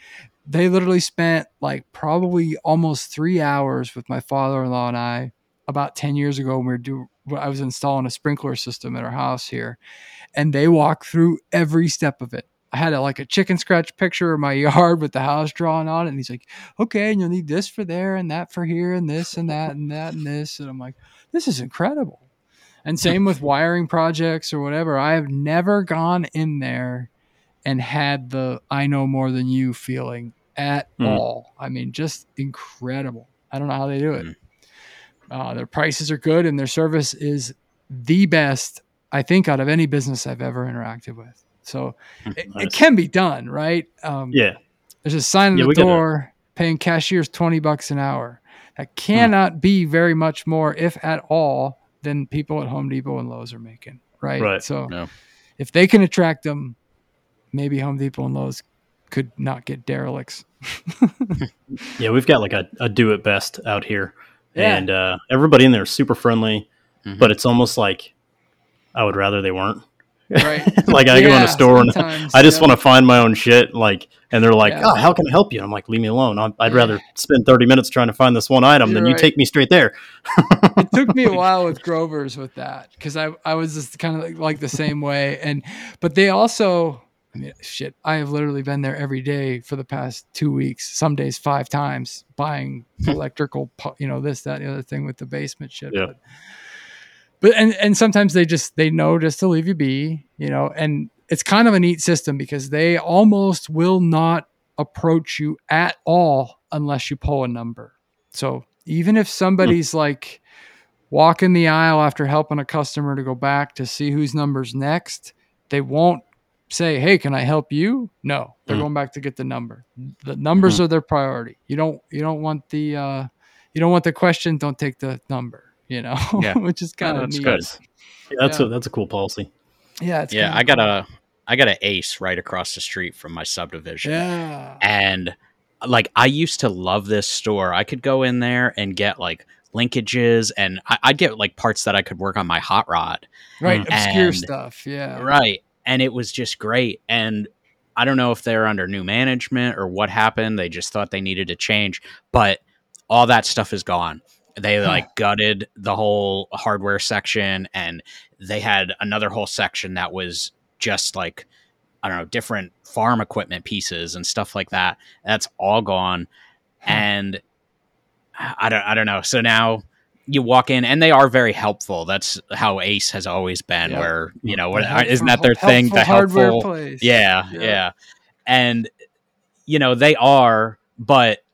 S1: they literally spent like probably almost three hours with my father-in-law and I about 10 years ago when we were do when I was installing a sprinkler system at our house here and they walked through every step of it. I had a, like a chicken scratch picture of my yard with the house drawn on it. And he's like, okay, and you'll need this for there and that for here and this and that and that and this. And I'm like, this is incredible. And same with wiring projects or whatever. I have never gone in there and had the I know more than you feeling at
S2: Mm.
S1: all. I mean, just incredible. I don't know how they do it.
S3: Mm.
S1: Uh, their prices are good and their service is the best, I think, out of any business I've ever interacted with. So it, it can be done, right? Um,
S2: Yeah.
S1: There's a sign on
S2: Yeah,
S1: the door paying cashiers 20 bucks an hour. That cannot be very much more, if at all, than people at Home Depot and Lowe's are making, right?
S2: Right.
S1: So
S3: No.
S1: if they can attract them, maybe Home Depot and Lowe's could not get derelicts.
S2: Yeah, we've got like a, a do it best out here.
S1: Yeah.
S2: And uh, everybody in there is super friendly,
S3: Mhm.
S2: but it's almost like I would rather they weren't.
S1: Right.
S2: like I go in a store and I just
S1: yeah.
S2: want to find my own shit. Like, and they're like,
S1: Yeah.
S2: "Oh, how can I help you?" I'm like, "Leave me alone. I'm, I'd rather spend 30 minutes trying to find this one item
S1: You're
S2: than you take me straight there."
S1: it took me a while with Grover's with that because I, I was just kind of like, like the same way. And, but they also, I mean, shit, I have literally been there every day for the past two weeks, some days five times buying electrical, you know, this, that, the other thing with the basement shit.
S2: Yeah.
S1: But, but, and, and sometimes they just, they know just to leave you be, you know, and it's kind of a neat system because they almost will not approach you at all unless you pull a number. So even if somebody's like walking the aisle after helping a customer to go back to see whose number's next, they won't say, "Hey, can I help you?" No, they're
S2: Mm.
S1: going back to get the number. The numbers
S2: Mhm.
S1: are their priority. You don't you don't want the uh, you don't want the question. Don't take the number. You know,
S3: Yeah.
S1: which is kind of
S3: that's
S1: neat.
S3: good.
S2: Yeah, that's
S1: Yeah.
S2: a that's a cool policy.
S1: Yeah, it's
S3: yeah, I got
S1: cool.
S3: a I got an ace right across the street from my subdivision.
S1: yeah.
S3: And like I used to love this store. I could go in there and get like linkages and I, I'd get like parts that I could work on my hot rod.
S1: Right,
S2: Mm.
S1: obscure stuff. Yeah,
S3: Right. And it was just great. And I don't know if they're under new management or what happened. They just thought they needed to change, but all that stuff is gone. They like gutted the whole hardware section and they had another whole section that was just like I don't know, different farm equipment pieces and stuff like that. That's all gone.
S1: Huh.
S3: And I don't I don't know. So now you walk in and they are very helpful. That's how Ace has always been
S1: Yeah.
S3: where, you know, what,
S1: helpful,
S3: isn't that their thing? The
S1: hardware
S3: helpful
S1: place.
S3: yeah,
S1: Yeah.
S3: yeah, And you know, they are, but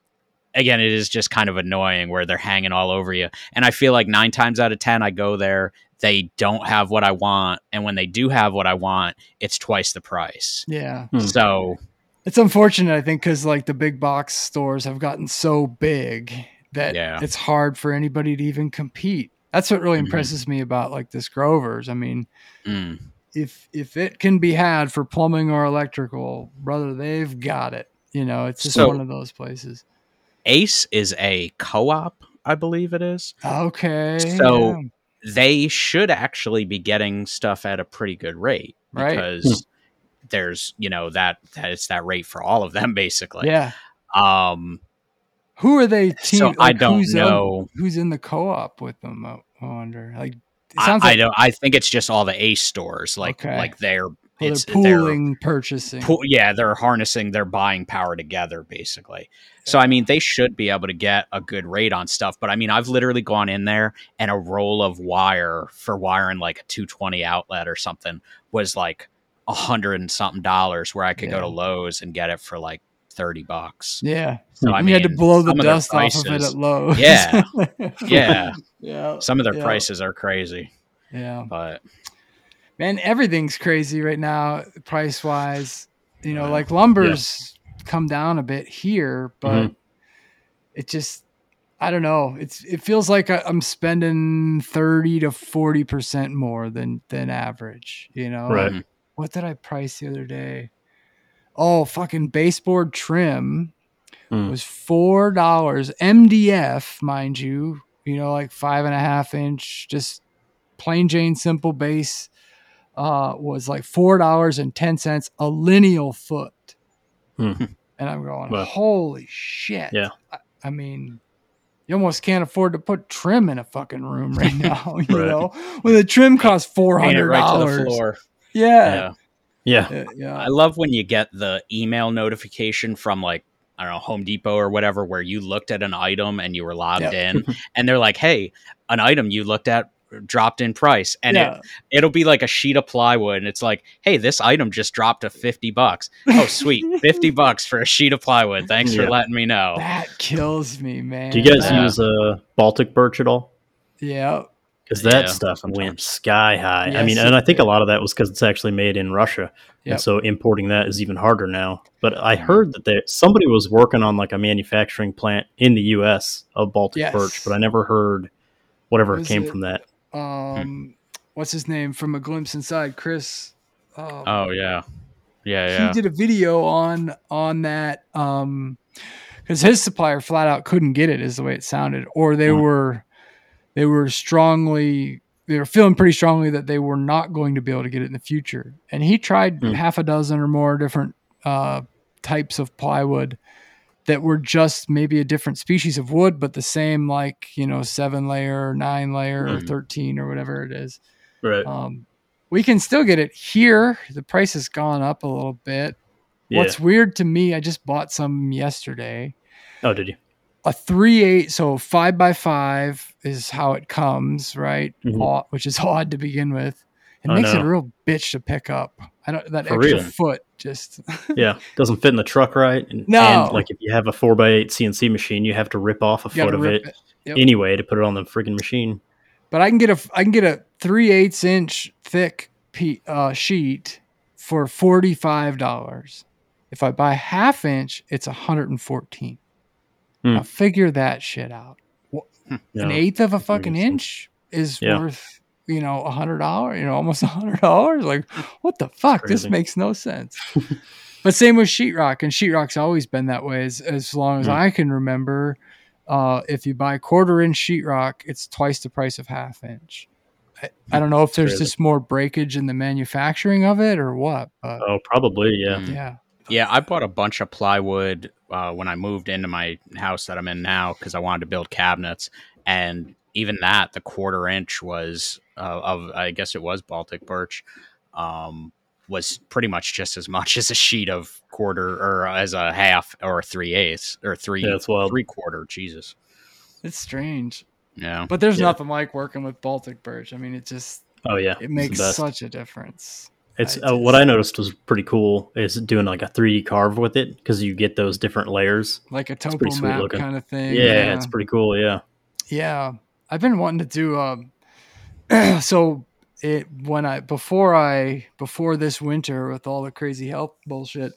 S3: again, it is just kind of annoying where they're hanging all over you. And I feel like 9 times out of 10 I go there, they don't have what I want, and when they do have what I want, it's twice the price.
S1: Yeah.
S2: Hmm.
S3: So,
S1: It's unfortunate, I think, because like the big box stores have gotten so big that
S3: Yeah.
S1: it's hard for anybody to even compete. That's what really
S3: Mhm.
S1: impresses me about like this Grover's. I mean,
S3: mm,
S1: if if it can be had for plumbing or electrical, brother, they've got it. You know, it's just
S3: So-
S1: one of those places.
S3: Ace is a co-op, I believe it is.
S1: Okay.
S3: So-
S1: yeah.
S3: they should actually be getting stuff at a pretty good rate
S1: Right.
S3: because there's you know that that it's that rate for all of them basically
S1: yeah.
S3: um
S1: Who are they? Team,
S3: so i don't know
S1: who's in the co-op with them. I wonder. Like, it
S3: I,
S1: sounds
S3: I
S1: like
S3: don't i think it's just all the ace stores like
S1: Okay.
S3: like they're
S1: well, they're
S3: it's they're
S1: pooling purchasing.
S3: pool, yeah they're harnessing their buying power together basically so i mean they should be able to get a good rate on stuff but i mean i've literally gone in there and a roll of wire for wiring like a 220 outlet or something was like a hundred and something dollars where i could go to Lowe's and get it for like 30 bucks
S1: Yeah.
S3: so i mean
S1: you had to blow the
S3: some of their
S1: dust off of it at Lowe's.
S3: Yeah. yeah
S1: yeah.
S3: some of their
S1: Yeah.
S3: prices are crazy
S1: Yeah.
S3: but
S1: Man, everything's crazy right now, price wise. You know,
S3: Yeah.
S1: like lumber's come down a bit here, but
S3: Mm-hmm.
S1: it just I don't know. It's it feels like I- I'm spending 30 to 40% more than than average, you know.
S2: Right.
S3: Mhm.
S1: What did I price the other day? Oh, fucking baseboard trim
S2: Mm.
S1: was four dollars MDF, mind you. You know, like five and a half inch, just plain Jane simple base. Uh, was like four dollars and ten cents a lineal foot,
S2: Hmm.
S1: and I'm going,
S2: Wow.
S1: holy shit!
S2: Yeah.
S1: I, I mean, you almost can't afford to put trim in a fucking room right now. You
S2: Right.
S1: know, when the trim costs four hundred
S3: Paint it
S1: hundred
S3: right
S1: dollars.
S3: floor
S1: Yeah,
S3: yeah
S2: Yeah.
S1: Uh, yeah.
S3: I love when you get the email notification from like I don't know Home Depot or whatever, where you looked at an item and you were logged
S1: Yep.
S3: in, and they're like, "Hey, an item you looked at dropped in price," and
S1: yeah.
S3: it it'll be like a sheet of plywood, and it's like, "Hey, this item just dropped to fifty bucks. Oh, sweet, fifty bucks for a sheet of plywood. Thanks
S2: Yeah.
S3: for letting me know."
S1: that kills me, man.
S2: Do you guys
S3: Yeah.
S2: use uh, Baltic birch at all?
S1: Yeah.
S2: Because that
S3: Yeah,
S2: stuff
S3: sometimes.
S2: went sky high. I mean, and I think a lot of that was because it's actually made in Russia,
S1: Yep.
S2: and so importing that is even harder now. But I
S3: Mhm.
S2: heard that there, somebody was working on like a manufacturing plant in the U.S. of Baltic
S1: Yes.
S2: birch, but I never heard whatever
S1: Was
S2: came
S1: it-
S2: from that.
S1: Um, what's his name from a glimpse inside? Chris. Um,
S3: Oh yeah, yeah, yeah.
S1: he did a video on on that um because his supplier flat out couldn't get it is the way it sounded or they
S2: Hmm.
S1: were they were strongly they were feeling pretty strongly that they were not going to be able to get it in the future and he tried
S2: Hmm.
S1: half a dozen or more different uh types of plywood that were just maybe a different species of wood but the same like you know seven layer nine layer or
S3: Hmm.
S1: 13 or whatever it is
S2: Right.
S1: um, we can still get it here. The price has gone up a little bit.
S2: yeah.
S1: What's weird to me, I just bought some yesterday.
S2: oh, did you?
S1: A three eight, so five by five is how it comes, right?
S2: Mhm.
S1: Odd- which is odd to begin with. It
S2: I
S1: makes it a real bitch to pick up. I don't that
S2: For
S1: extra
S2: real?
S1: foot just
S2: Yeah, doesn't fit in the truck right. And,
S1: No.
S2: and like if you have a four x eight CNC machine, you have to rip off a
S1: you
S2: foot of it,
S1: it. Yep.
S2: anyway to put it on the freaking machine.
S1: But I can get a I can get a three eighths inch thick pe- uh, sheet for forty five dollars. If I buy half inch, it's hundred and fourteen.
S2: Hmm.
S1: Now figure that shit out.
S2: Yeah.
S1: An eighth of a fucking inch is
S2: Yeah.
S1: worth you know a hundred dollars. You know almost a hundred dollars. Like what the fuck? This makes no sense. but same with sheetrock, and sheetrock's always been that way as as long as
S2: Hmm.
S1: I can remember. Uh, if you buy quarter inch sheetrock, it's twice the price of half inch. I, I don't know if there's
S2: Crazy.
S1: just more breakage in the manufacturing of it or what, but
S2: Oh, probably. Yeah.
S3: Mm.
S1: yeah,
S3: Yeah, I bought a bunch of plywood uh, when I moved into my house that I'm in now because I wanted to build cabinets, and even that, the quarter inch was uh, of I guess it was Baltic birch, um, was pretty much just as much as a sheet of quarter or as a half or three eighths or three
S2: Yeah,
S3: three quarter. Jesus,
S1: it's strange.
S3: yeah,
S1: But there's
S2: Yeah.
S1: nothing like working with Baltic birch. I mean, it just
S2: Oh yeah.
S1: it makes such a difference.
S2: It's
S1: I
S2: uh, what I noticed was pretty cool is doing like a 3D carve with it because you get those different layers.
S1: Like a topo
S2: pretty sweet
S1: map
S2: looking.
S1: kind of thing.
S2: Yeah, it's pretty cool. Yeah.
S1: Yeah, I've been wanting to do. Um, so it when I before I before this winter with all the crazy health bullshit,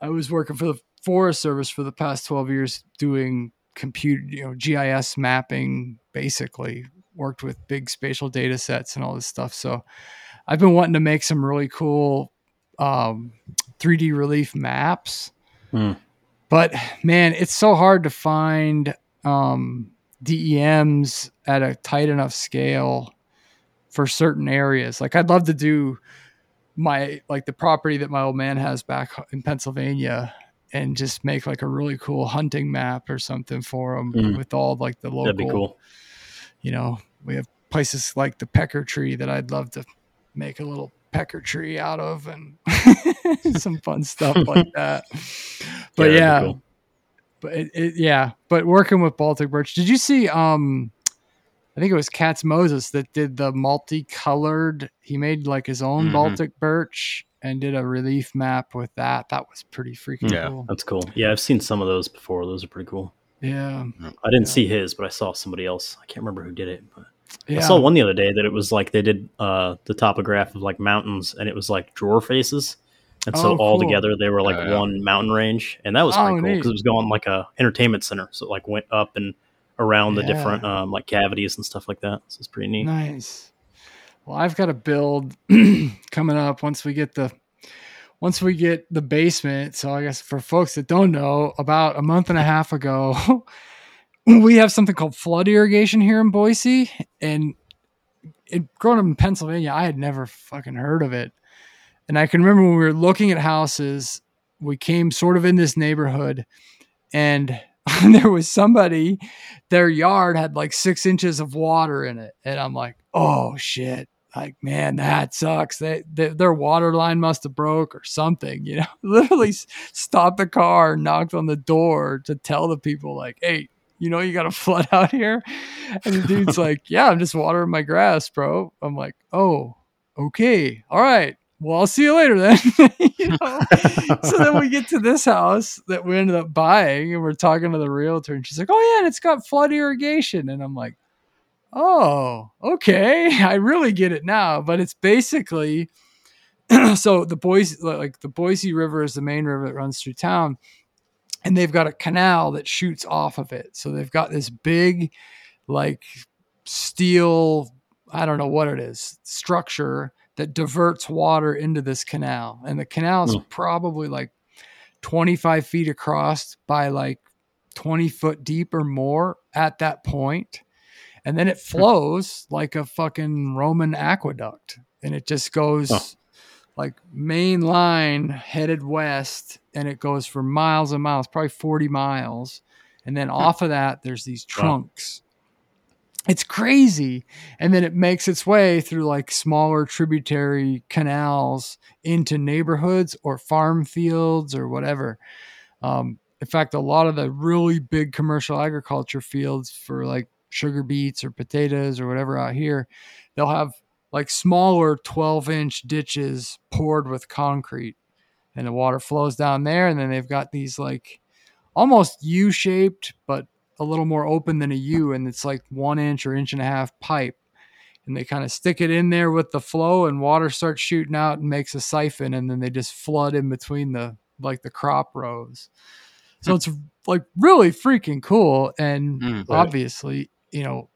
S1: I was working for the Forest Service for the past twelve years doing computer, you know, GIS mapping. Basically, worked with big spatial data sets and all this stuff. So I've been wanting to make some really cool um, 3D relief maps.
S2: Hmm.
S1: But man, it's so hard to find um, DEMs at a tight enough scale for certain areas. Like I'd love to do my like the property that my old man has back in Pennsylvania and just make like a really cool hunting map or something for him
S2: Mm.
S1: with all like the local
S2: That'd be cool.
S1: you know, we have places like the pecker tree that I'd love to make a little pecker tree out of and some fun stuff like that. But
S2: that'd
S1: yeah,
S2: cool.
S1: but it, it, yeah, but working with Baltic birch, did you see? Um, I think it was Katz Moses that did the multicolored. He made like his own
S3: Mhm.
S1: Baltic birch and did a relief map with that. That was pretty freaking
S3: Yeah.
S1: cool.
S2: That's cool. Yeah, I've seen some of those before. Those are pretty cool.
S1: Yeah,
S2: I didn't
S1: Yeah.
S2: see his, but I saw somebody else. I can't remember who did it, but
S1: yeah.
S2: I saw one the other day that it was like they did uh, the topograph of like mountains, and it was like drawer faces, and so
S1: Oh,
S2: all
S1: cool.
S2: together they were like
S3: Oh, yeah.
S2: one mountain range, and that was
S1: Oh,
S2: pretty cool because it was going like a entertainment center, so it like went up and around the different um, like cavities and stuff like that. So it's pretty neat.
S1: Nice. Well, I've got a build coming up once we get the once we get the basement. So I guess for folks that don't know, about a month and a half ago, we have something called flood irrigation here in Boise, and it, growing up in Pennsylvania, I had never fucking heard of it. And I can remember when we were looking at houses, we came sort of in this neighborhood, and there was somebody, their yard had like six inches of water in it, and I'm like, oh shit, like, man, that sucks. They, they their water line must have broke or something. You know, literally stopped the car, knocked on the door to tell the people like, hey, you know, you got a flood out here. And the dude's like, yeah, I'm just watering my grass, bro. I'm like, oh, okay, all right. Well, I'll see you later then. you know? so then we get to this house that we ended up buying, and we're talking to the realtor, and she's like, "Oh yeah, and it's got flood irrigation," and I'm like, oh, okay, I really get it now. But it's basically so the Boise, like the Boise River is the main river that runs through town, and they've got a canal that shoots off of it. So they've got this big, like steel, I don't know what it is, structure that diverts water into this canal. And the canal is mm. probably like 25 feet across by like 20 foot deep or more at that point and then it flows like a fucking Roman aqueduct, and it just goes oh. like main line headed west, and it goes for miles and miles, probably forty miles, and then off of that there's these trunks. It's crazy. And then it makes its way through like smaller tributary canals into neighborhoods or farm fields or whatever. Um, in fact, a lot of the really big commercial agriculture fields for like sugar beets or potatoes or whatever out here, they'll have like smaller 12 inch ditches poured with concrete and the water flows down there. And then they've got these like almost U shaped, but a little more open than a U. And it's like one inch or inch and a half pipe. And they kind of stick it in there with the flow and water starts shooting out and makes a siphon. And then they just flood in between the like the crop rows. So it's like really freaking cool. And mm, obviously you know,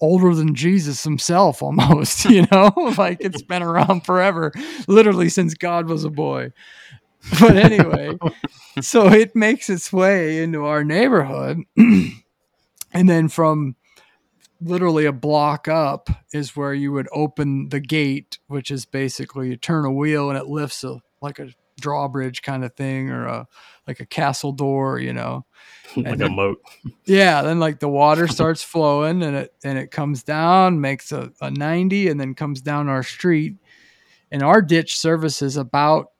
S1: older than Jesus himself almost, you know, like it's been around forever, literally since God was a boy. But anyway, so it makes its way into our neighborhood. and then from literally a block up is where you would open the gate, which is basically you turn a wheel and it lifts a like a drawbridge kind of thing or a like a castle door, you know.
S2: like then, a moat.
S1: Yeah, then like the water starts flowing and it and it comes down, makes a, a 90 and then comes down our street. And our ditch services about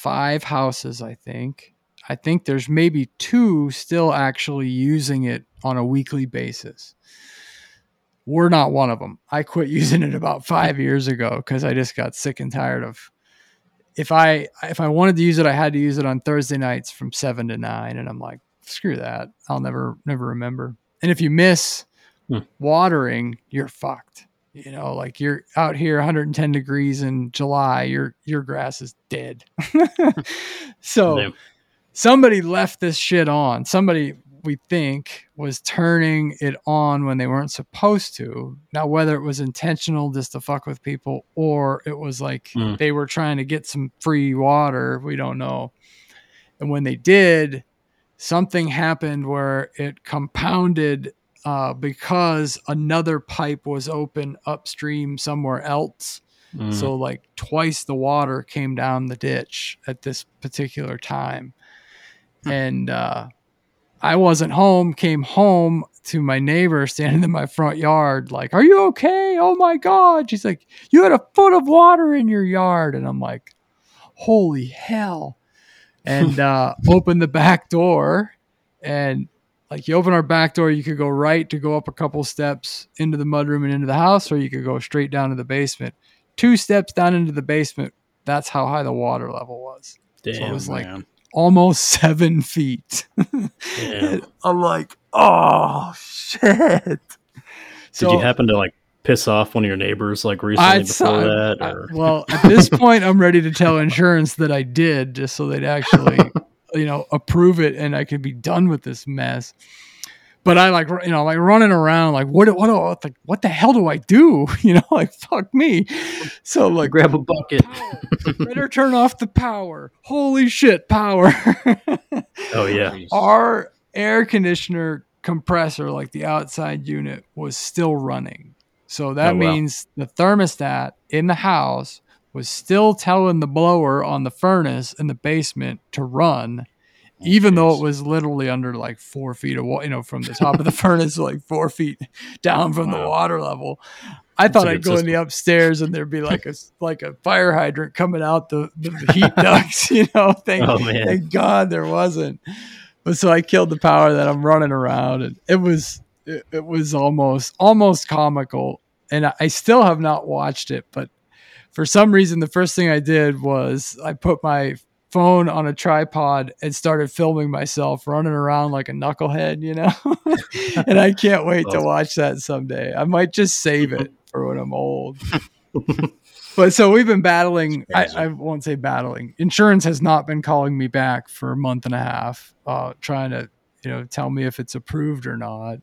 S1: five houses, I think. I think there's maybe two still actually using it on a weekly basis. We're not one of them. I quit using it about five years ago because I just got sick and tired of if I if I wanted to use it, I had to use it on Thursday nights from seven to nine, and I'm like, screw that. I'll never never remember. And if you miss hmm. watering, you're fucked. You know, like you're out here 110 degrees in July, your your grass is dead. so Damn. somebody left this shit on. Somebody we think was turning it on when they weren't supposed to. Now, whether it was intentional just to fuck with people or it was like mm. they were trying to get some free water, we don't know. And when they did, something happened where it compounded uh, because another pipe was open upstream somewhere else. Mm. So, like, twice the water came down the ditch at this particular time. Hmm. And, uh, I wasn't home, came home to my neighbor standing in my front yard, like, Are you okay? Oh my God. She's like, You had a foot of water in your yard. And I'm like, Holy hell. And uh, open the back door. And like, you open our back door, you could go right to go up a couple steps into the mudroom and into the house, or you could go straight down to the basement. Two steps down into the basement, that's how high the water level was. Damn, so it was man. like almost seven feet. I'm like, oh shit.
S2: So, Did you happen to like piss off one of your neighbors like recently I'd, before that?
S1: Or? well, at this point, I'm ready to tell insurance that I did, just so they'd actually, you know, approve it and I could be done with this mess. But I like you know like running around like what what what the, what the hell do I do? You know like fuck me. So like
S2: grab a bucket.
S1: Better turn off the power. Holy shit power.
S2: Oh yeah.
S1: Our air conditioner compressor like the outside unit was still running. So that oh, means the thermostat in the house was still telling the blower on the furnace in the basement to run even though it was literally under like four feet of water, you know, from the top of the furnace, like four feet down from the water level. I
S2: That's
S1: thought I'd go in the upstairs and there'd be like a like a fire hydrant coming out the, the heat ducts, you know. Thank,
S2: Oh,
S1: thank God there wasn't. But so I killed the power that I'm running around, and it was it, it was almost almost comical. And I, I still have not watched it, but for some reason, the first thing I did was I put my phone on a tripod and started filming myself running around like a knucklehead, you know. and I can't wait to watch that someday. I might just save it for when I'm old. but so we've been battling. I, I won't say battling. Insurance has not been calling me back for a month and a half, uh, trying to you know tell me if it's approved or not.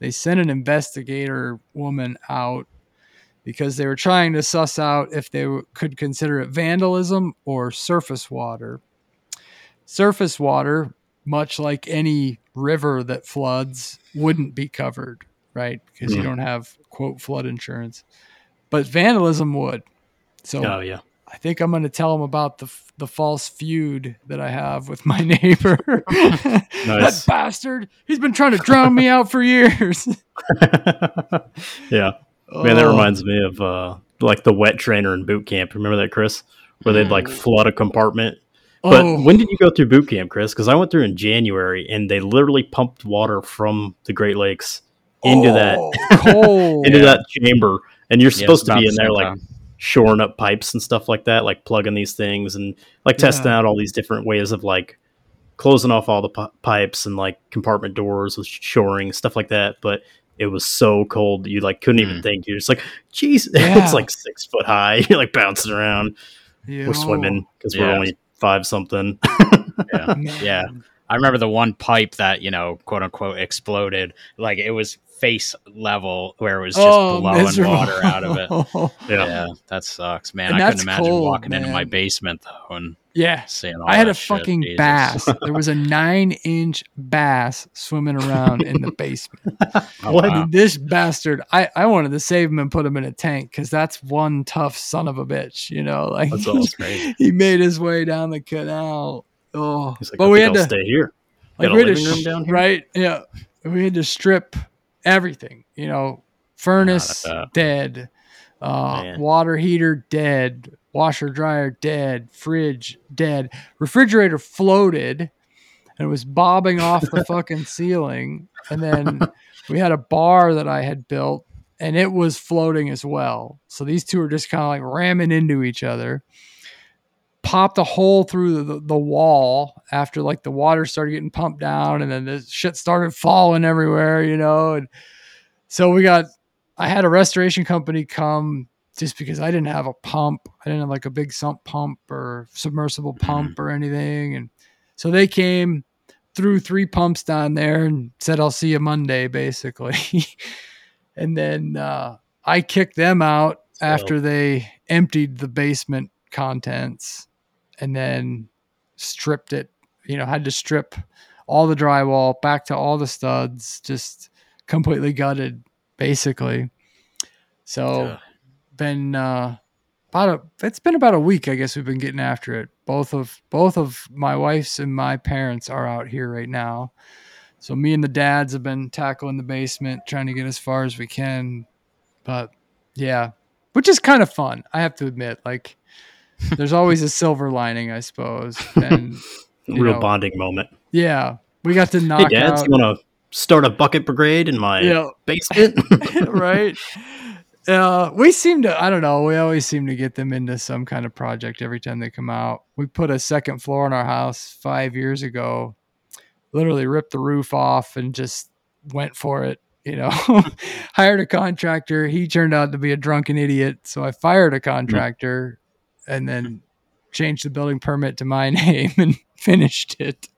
S1: They sent an investigator woman out because they were trying to suss out if they w- could consider it vandalism or surface water. Surface water, much like any river that floods, wouldn't be covered, right? Because you
S2: Mhm.
S1: don't have quote flood insurance. But vandalism would. So
S2: Oh yeah.
S1: I think I'm going to tell them about the f- the false feud that I have with my neighbor. that bastard! He's been trying to drown me out for years.
S2: yeah. Man, that
S1: Oh.
S2: reminds me of uh, like the wet trainer in boot camp. Remember that, Chris? Where they'd like flood a compartment. But
S1: Oh.
S2: when did you go through boot camp, Chris? Because I went through in January, and they literally pumped water from the Great Lakes into that
S1: Oh, cold.
S2: into that chamber, and you're supposed
S3: it's
S2: to be in there like
S3: time.
S2: shoring up pipes and stuff like that, like plugging these things and like testing
S1: Yeah.
S2: out all these different ways of like closing off all the pi- pipes and like compartment doors with shoring stuff like that. But it was so cold you like couldn't even
S3: Mm.
S2: think. You're just like, geez,
S1: Yeah.
S2: it's like six foot high. You're like bouncing around.
S1: Yo,
S2: We're swimming because we're only five something.
S3: Yeah. Yeah. I remember the one pipe that, you know, quote unquote exploded. Like it was face level where it was just
S1: Oh,
S3: blowing
S1: miserable.
S3: water out of it.
S2: Yeah.
S3: Yeah, that sucks, man.
S1: And
S3: I couldn't imagine
S1: cold,
S3: walking into my basement though and
S1: yeah.
S3: seeing all
S1: I had
S3: that
S1: a
S3: shit.
S1: fucking
S3: Jesus.
S1: bass. There was a nine inch bass swimming around in the basement.
S3: Oh,
S2: What?
S3: wow.
S1: This bastard, I, I wanted to save him and put him in a tank because that's one tough son of a bitch, you know. Like
S2: That's
S1: he-
S3: Crazy.
S1: he made his way down the canal. Oh,
S2: He's like,
S1: but we had
S2: I'll
S1: to
S2: stay here.
S1: like
S2: Got a
S1: we had to
S2: living room down here?
S1: right? Yeah, we had to strip everything. You know, furnace dead, uh, water heater dead, washer dryer dead, fridge dead, refrigerator floated and it was bobbing off the fucking ceiling. And then we had a bar that I had built and it was floating as well. So these two are just kind of like ramming into each other. Popped a hole through the, the wall after like the water started getting pumped down and then the shit started falling everywhere, you know. And so we got, I had a restoration company come just because I didn't have a pump. I didn't have like a big sump pump or submersible pump or anything. And so they came, threw three pumps down there and said, I'll see you Monday, basically. and then uh, I kicked them out after they emptied the basement contents and then stripped it, you know, had to strip all the drywall back to all the studs, just completely gutted, basically. So
S3: Yeah.
S1: been uh about a it's been about a week I guess we've been getting after it. Both of both of my wife's and my parents are out here right now. So me and the dads have been tackling the basement, trying to get as far as we can. But yeah, which is kind of fun, I have to admit. Like there's always a silver lining, I suppose. And
S2: Real
S1: know,
S2: bonding moment.
S1: yeah, we got to
S2: Hey,
S1: knock
S2: dads,
S1: out
S2: you want to start a bucket brigade in my basement?
S1: right? Uh, we seem to, I don't know, we always seem to get them into some kind of project every time they come out. We put a second floor in our house five years ago, literally ripped the roof off and just went for it. You know, hired a contractor. He turned out to be a drunken idiot. So I fired a contractor and then changed the building permit to my name and finished it.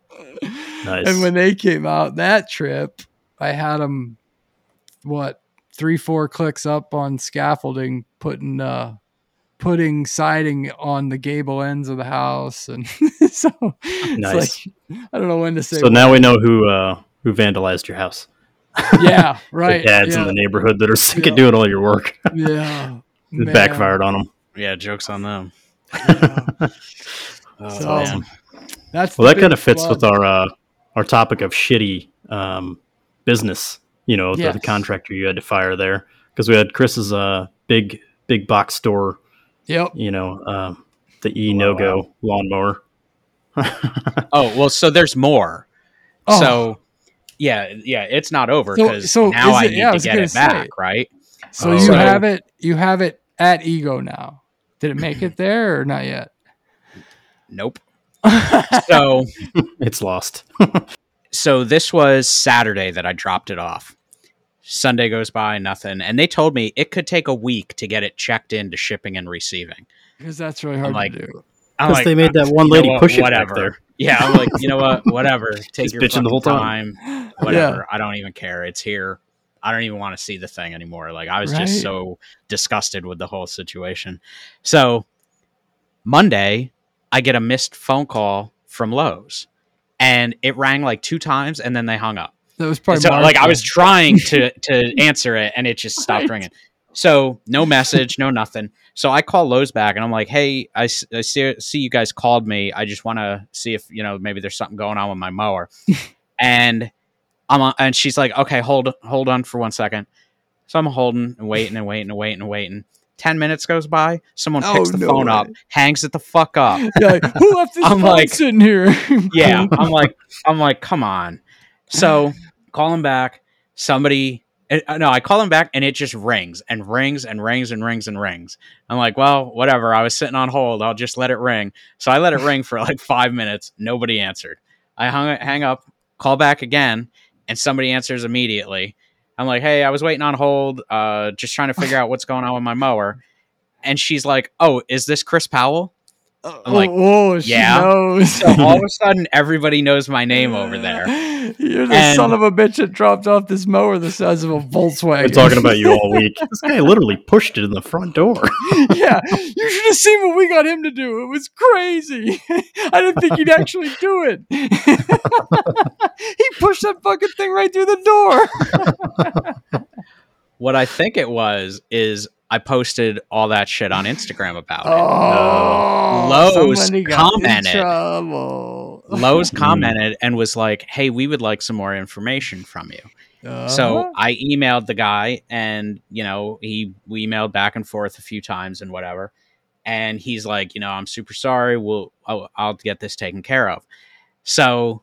S2: Nice.
S1: And when they came out that trip, I had them what three, four clicks up on scaffolding, putting uh putting siding on the gable ends of the house, and so
S2: Nice.
S1: like I don't know when to say.
S2: so now we know who uh, who vandalized your house.
S1: yeah, right.
S2: The dads
S1: yeah,
S2: in the neighborhood that are sick
S1: Yeah.
S2: of doing all your work.
S1: yeah,
S2: It
S1: man.
S2: backfired on them.
S3: Yeah, jokes on them.
S1: Yeah.
S3: Oh,
S1: So-
S3: man.
S1: That's
S2: Well, that kind of fits
S1: plug.
S2: with our uh, our topic of shitty um, business. You know, the,
S1: Yes.
S2: the contractor you had to fire there because we had Chris's uh, big big box store.
S1: Yep.
S2: You know, um, the E no go lawnmower.
S3: Oh well, so there's more.
S1: Oh.
S3: So yeah, yeah, it's not over
S1: So-
S3: because
S1: so
S3: now I
S1: it-
S3: need
S1: yeah, I
S3: to
S1: was
S3: get it back,
S1: say.
S3: right?
S1: So
S2: Oh.
S1: you
S3: So-
S1: have it. You have it at Ego now. Did it make it there or not yet?
S3: Nope. so
S2: it's lost.
S3: so this was Saturday that I dropped it off. Sunday goes by, nothing, and they told me it could take a week to get it checked into shipping and receiving.
S1: Because that's really hard
S3: like,
S1: to do.
S2: Because
S3: like,
S2: they made that
S3: "Uh,
S2: one
S3: you know
S2: lady
S3: what,
S2: push it
S3: whatever.
S2: there.
S3: Yeah, I'm like, you know what, whatever. Take
S2: Just
S3: your
S2: bitching the whole time.
S3: time. Whatever. I don't even care. It's here. I don't even want to see the thing anymore. Like I was
S1: Right.
S3: just so disgusted with the whole situation. So Monday, I get a missed phone call from Lowe's, and it rang like two times, and then they hung up.
S1: That was probably
S3: so like I was trying to to answer it, and it just stopped
S1: Right.
S3: ringing. So no message, no nothing. So I call Lowe's back, and I'm like, "Hey, I see see you guys called me. I just want to see if you know maybe there's something going on with my mower." and I'm on, and she's like, "Okay, hold hold on for one second. So I'm holding and waiting and waiting and waiting and waiting. Ten minutes goes by. Someone picks
S1: Oh,
S3: the
S1: no
S3: phone
S1: way.
S3: up, hangs it the fuck up.
S1: Yeah, like, who left this
S3: I'm
S1: phone
S3: like-
S1: sitting here?
S3: yeah i'm like i'm like come on so call him back somebody uh, no i call him back and it just rings and rings and rings and rings and rings i'm like well whatever i was sitting on hold i'll just let it ring so i let it ring for like five minutes nobody answered i hung it hang up call back again and somebody answers immediately. I'm like hey i was waiting on hold uh just trying to figure out what's going on with my mower. And she's like oh is this Chris Powell
S1: I'm
S3: like,
S1: oh, oh, she
S3: yeah.
S1: knows.
S3: so all of a sudden everybody knows my name over there
S1: You're the
S3: And-
S1: son of a bitch that dropped off this mower the size of a Volkswagen.
S2: We're talking about you all week. This guy literally pushed it in the front door.
S1: yeah, you should have seen what we got him to do. It was crazy. I didn't think he'd actually do it. he pushed that fucking thing right through the door.
S3: What I think it was is I posted all that shit on Instagram about it.
S1: Oh,
S3: Lowe's
S1: somebody got in
S3: commented. Lowe's commented and was like, "Hey, we would like some more information from you." So
S1: Uh-huh.
S3: I emailed the guy, and you know, he we emailed back and forth a few times and whatever. And he's like, you know, I'm super sorry. We'll I'll, I'll get this taken care of. So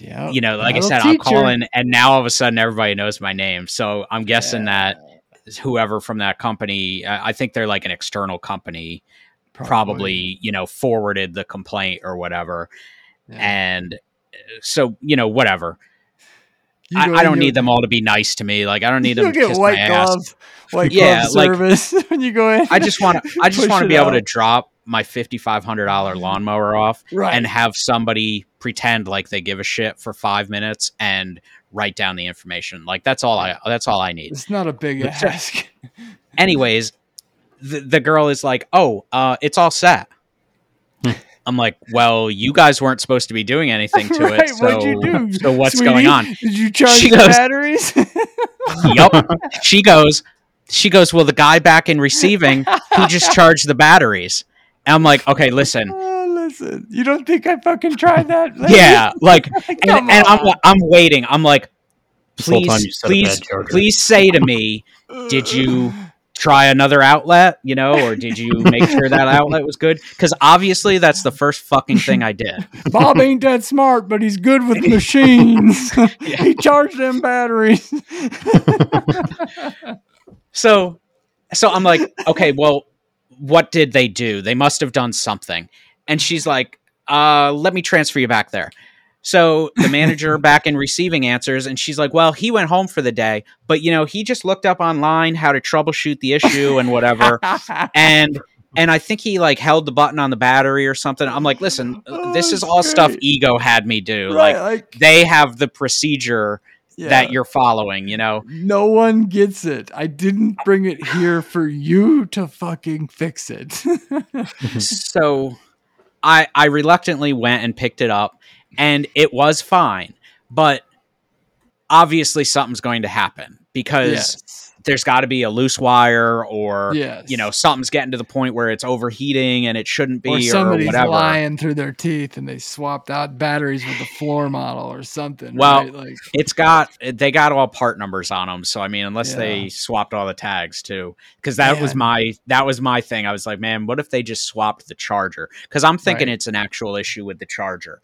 S1: yeah,
S3: you know, like I said, I'm calling, and now all of a sudden everybody knows my name. So I'm guessing that whoever from that company, I think they're like an external company, probably, you know, forwarded the complaint or whatever.
S1: Yeah.
S3: And uh, so, you know, whatever.
S1: You
S3: I, I don't need them all to be nice to me. Like I don't need them to
S1: get
S3: kiss
S1: white
S3: my ass.
S1: white
S3: Yeah,
S1: glove
S3: like-
S1: service when you go in.
S3: I just want to. I just want to be able to drop my fifty five hundred dollar lawnmower off
S1: right.
S3: and have somebody pretend like they give a shit for five minutes and write down the information. Like that's all I. That's all I need.
S1: it's not a big
S3: But-
S1: ask.
S3: anyways, the, the girl is like, "Oh, uh, it's all set." I'm like, "Well, you guys weren't supposed to be doing anything to
S1: Right,
S3: it, so
S1: what'd you do,
S3: so what's
S1: Sweetie,
S3: going on?"
S1: Did you charge
S3: She
S1: the
S3: goes-
S1: batteries?
S3: yup. She goes, she goes, "Well, the guy back in receiving, he just charged the batteries." And I'm like, "Okay, listen,
S1: listen. You don't think I fucking tried that? lady?
S3: yeah, like." And, and I'm. I'm waiting. I'm like, please,
S2: time you set a
S3: please, please say to me, did you try another outlet, you know, or did you make sure that outlet was good? Because obviously that's the first fucking thing I did.
S1: Bob ain't that smart, but he's good with machines. he charged them batteries.
S3: So, so I'm like, okay, well, what did they do? They must have done something. And she's like, uh, let me transfer you back there. So the manager back in receiving answers, and she's like, well, he went home for the day, but you know, he just looked up online how to troubleshoot the issue and whatever. and and I think he like held the button on the battery or something. I'm like, listen,
S1: Oh,
S3: this is all stuff Ego had me do.
S1: right,
S3: Like
S1: like
S3: they have the procedure
S1: yeah.
S3: that you're following, you know.
S1: No one gets it. I didn't bring it here for you to fucking fix it.
S3: so I I reluctantly went and picked it up and it was fine. But obviously something's going to happen because
S1: yes.
S3: There's got to be a loose wire or
S1: Yes.
S3: you know something's getting to the point where it's overheating and it shouldn't be
S1: or
S3: or,
S1: somebody's
S3: whatever.
S1: lying through their teeth and they swapped out batteries with the floor model or something.
S3: Well,
S1: right? like
S3: It's got they got all part numbers on them, so I mean, unless
S1: Yeah.
S3: they swapped all the tags too, because that was my that was my thing. I was like, man, what if they just swapped the charger? Because I'm thinking
S1: Right.
S3: it's an actual issue with the charger,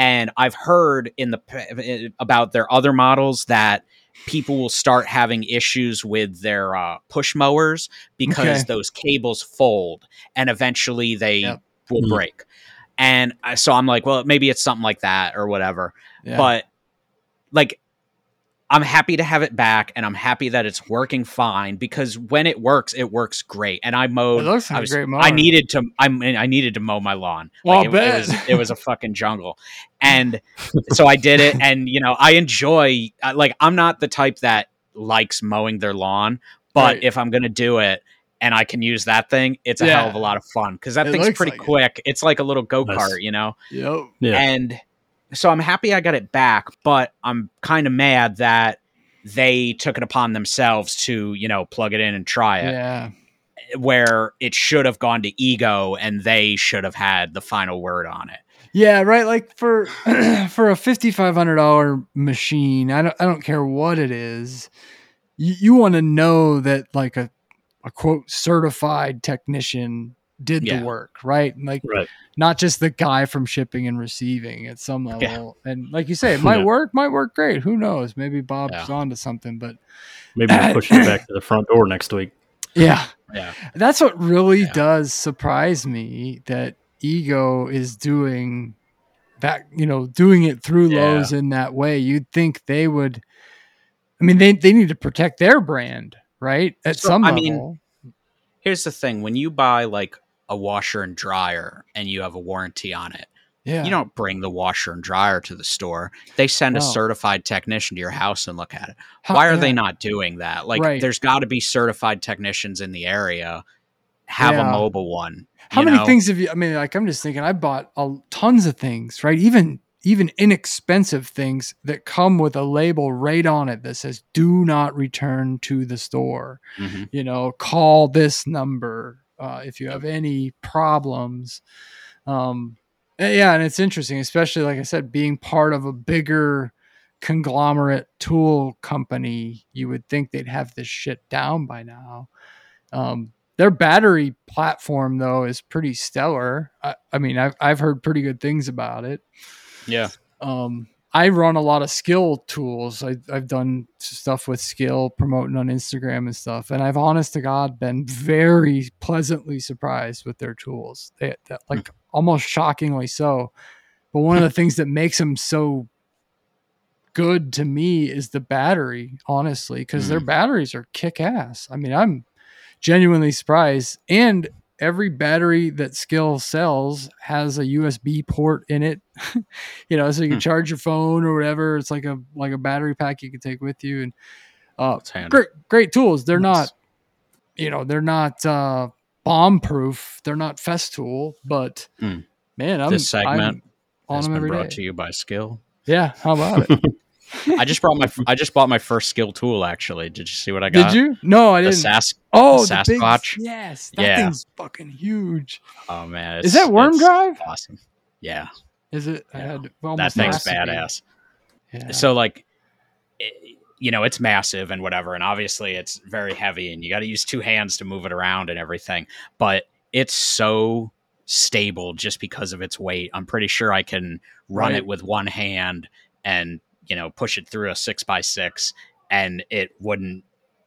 S3: and I've heard in the about their other models that people will start having issues with their uh, push mowers because
S1: Okay.
S3: those cables fold and eventually they
S1: Yep.
S3: will
S2: Mhm.
S3: break. And so I'm like, well, maybe it's something like that or whatever
S1: yeah.
S3: but like I'm happy to have it back and I'm happy that it's working fine because when it works, it works great. And I mowed
S1: it looks like
S3: I
S1: a
S3: was
S1: great mower.
S3: I needed to I mean, I needed to mow my lawn.
S1: Well,
S3: Like,
S1: I'll
S3: it, it was it was a fucking jungle. And so I did it and you know, I enjoy like I'm not the type that likes mowing their lawn, but
S1: Right.
S3: if I'm going to do it and I can use that thing, it's a
S1: Yeah.
S3: hell of a lot of fun cuz that
S1: It
S3: thing's pretty
S1: like it.
S3: quick. It's like a little go-kart,
S2: Nice.
S3: you know.
S1: Yep.
S2: Yeah.
S3: And so I'm happy I got it back, but I'm kind of mad that they took it upon themselves to, you know, plug it in and try it,
S1: Yeah.
S3: where it should have gone to Ego and they should have had the final word on it.
S1: Yeah, right. Like for for a fifty five hundred dollar machine, I don't I don't care what it is. You you want to know that like a a quote certified technician did
S3: Yeah.
S1: the work, right? Like
S2: right.
S1: not just the guy from shipping and receiving at some
S3: Yeah.
S1: level. And like you say, it might
S2: Yeah.
S1: work, might work great. Who knows? Maybe Bob's
S3: Yeah.
S1: onto something, but
S2: Maybe we're pushing it back to the front door next week.
S1: yeah.
S3: Yeah.
S1: That's what really
S3: Yeah.
S1: does surprise me that Ego is doing that, you know, doing it through
S3: Yeah.
S1: Lowe's in that way. You'd think they would I mean they they need to protect their brand, right? At
S3: So,
S1: some
S3: I
S1: level.
S3: mean, Here's the thing when you buy like a washer and dryer and you have a warranty on it,
S1: yeah.
S3: you don't bring the washer and dryer to the store. They send a certified technician to your house and look at it.
S1: How-
S3: Why are
S1: yeah.
S3: they not doing that? Like,
S1: Right.
S3: there's got to be certified technicians in the area. Have
S1: Yeah.
S3: a mobile one.
S1: How many
S3: know?
S1: things have you? I mean, like I'm just thinking. I bought a, tons of things, right? Even even inexpensive things that come with a label right on it that says "Do not return to the store."
S3: Mhm.
S1: You know, call this number uh, if you have any problems. Um, eh, yeah, and it's interesting, especially like I said, being part of a bigger conglomerate tool company. You would think they'd have this shit down by now. Um, their battery platform though is pretty stellar. I, I mean, I've I've heard pretty good things about it.
S3: Yeah.
S1: Um, I run a lot of Skil tools. I, I've done stuff with Skil promoting on Instagram and stuff, and I've honest to God been very pleasantly surprised with their tools. They, that, hmm. like almost shockingly so. But one of the things that makes them so good to me is the battery, honestly, because their hmm. batteries are kick ass. I mean, I'm genuinely surprised. And every battery that Skil sells has a USB port in it. you know, so you can
S3: Hmm.
S1: charge your phone or whatever. It's like a like a battery pack you can take with you. And uh, great great tools. They're
S2: Nice.
S1: not, you know, they're not uh, bomb proof. They're not Festool, but
S3: Hmm.
S1: man, I'm
S3: This segment
S1: I'm on
S3: Has been brought
S1: day.
S3: to you by Skil.
S1: Yeah, how about it?
S3: I just brought my I just bought my first Skil tool. Actually, did you see what I got?
S1: Did you? No, I didn't.
S3: Sas-
S1: oh,
S3: the
S1: the big,
S3: Sawsquatch?
S1: yes, that
S3: Yeah.
S1: thing's fucking huge.
S3: oh man,
S1: Is that worm drive?
S3: Awesome. Yeah,
S1: Is it? I
S3: Yeah.
S1: had
S3: that thing's
S1: has to be.
S3: badass.
S1: Yeah.
S3: So like, it- you know, it's massive and whatever, and obviously it's very heavy, and you got to use two hands to move it around and everything. But it's so stable just because of its weight. I'm pretty sure I can run
S1: Right.
S3: it with one hand and you know push it through a six by six, and it wouldn't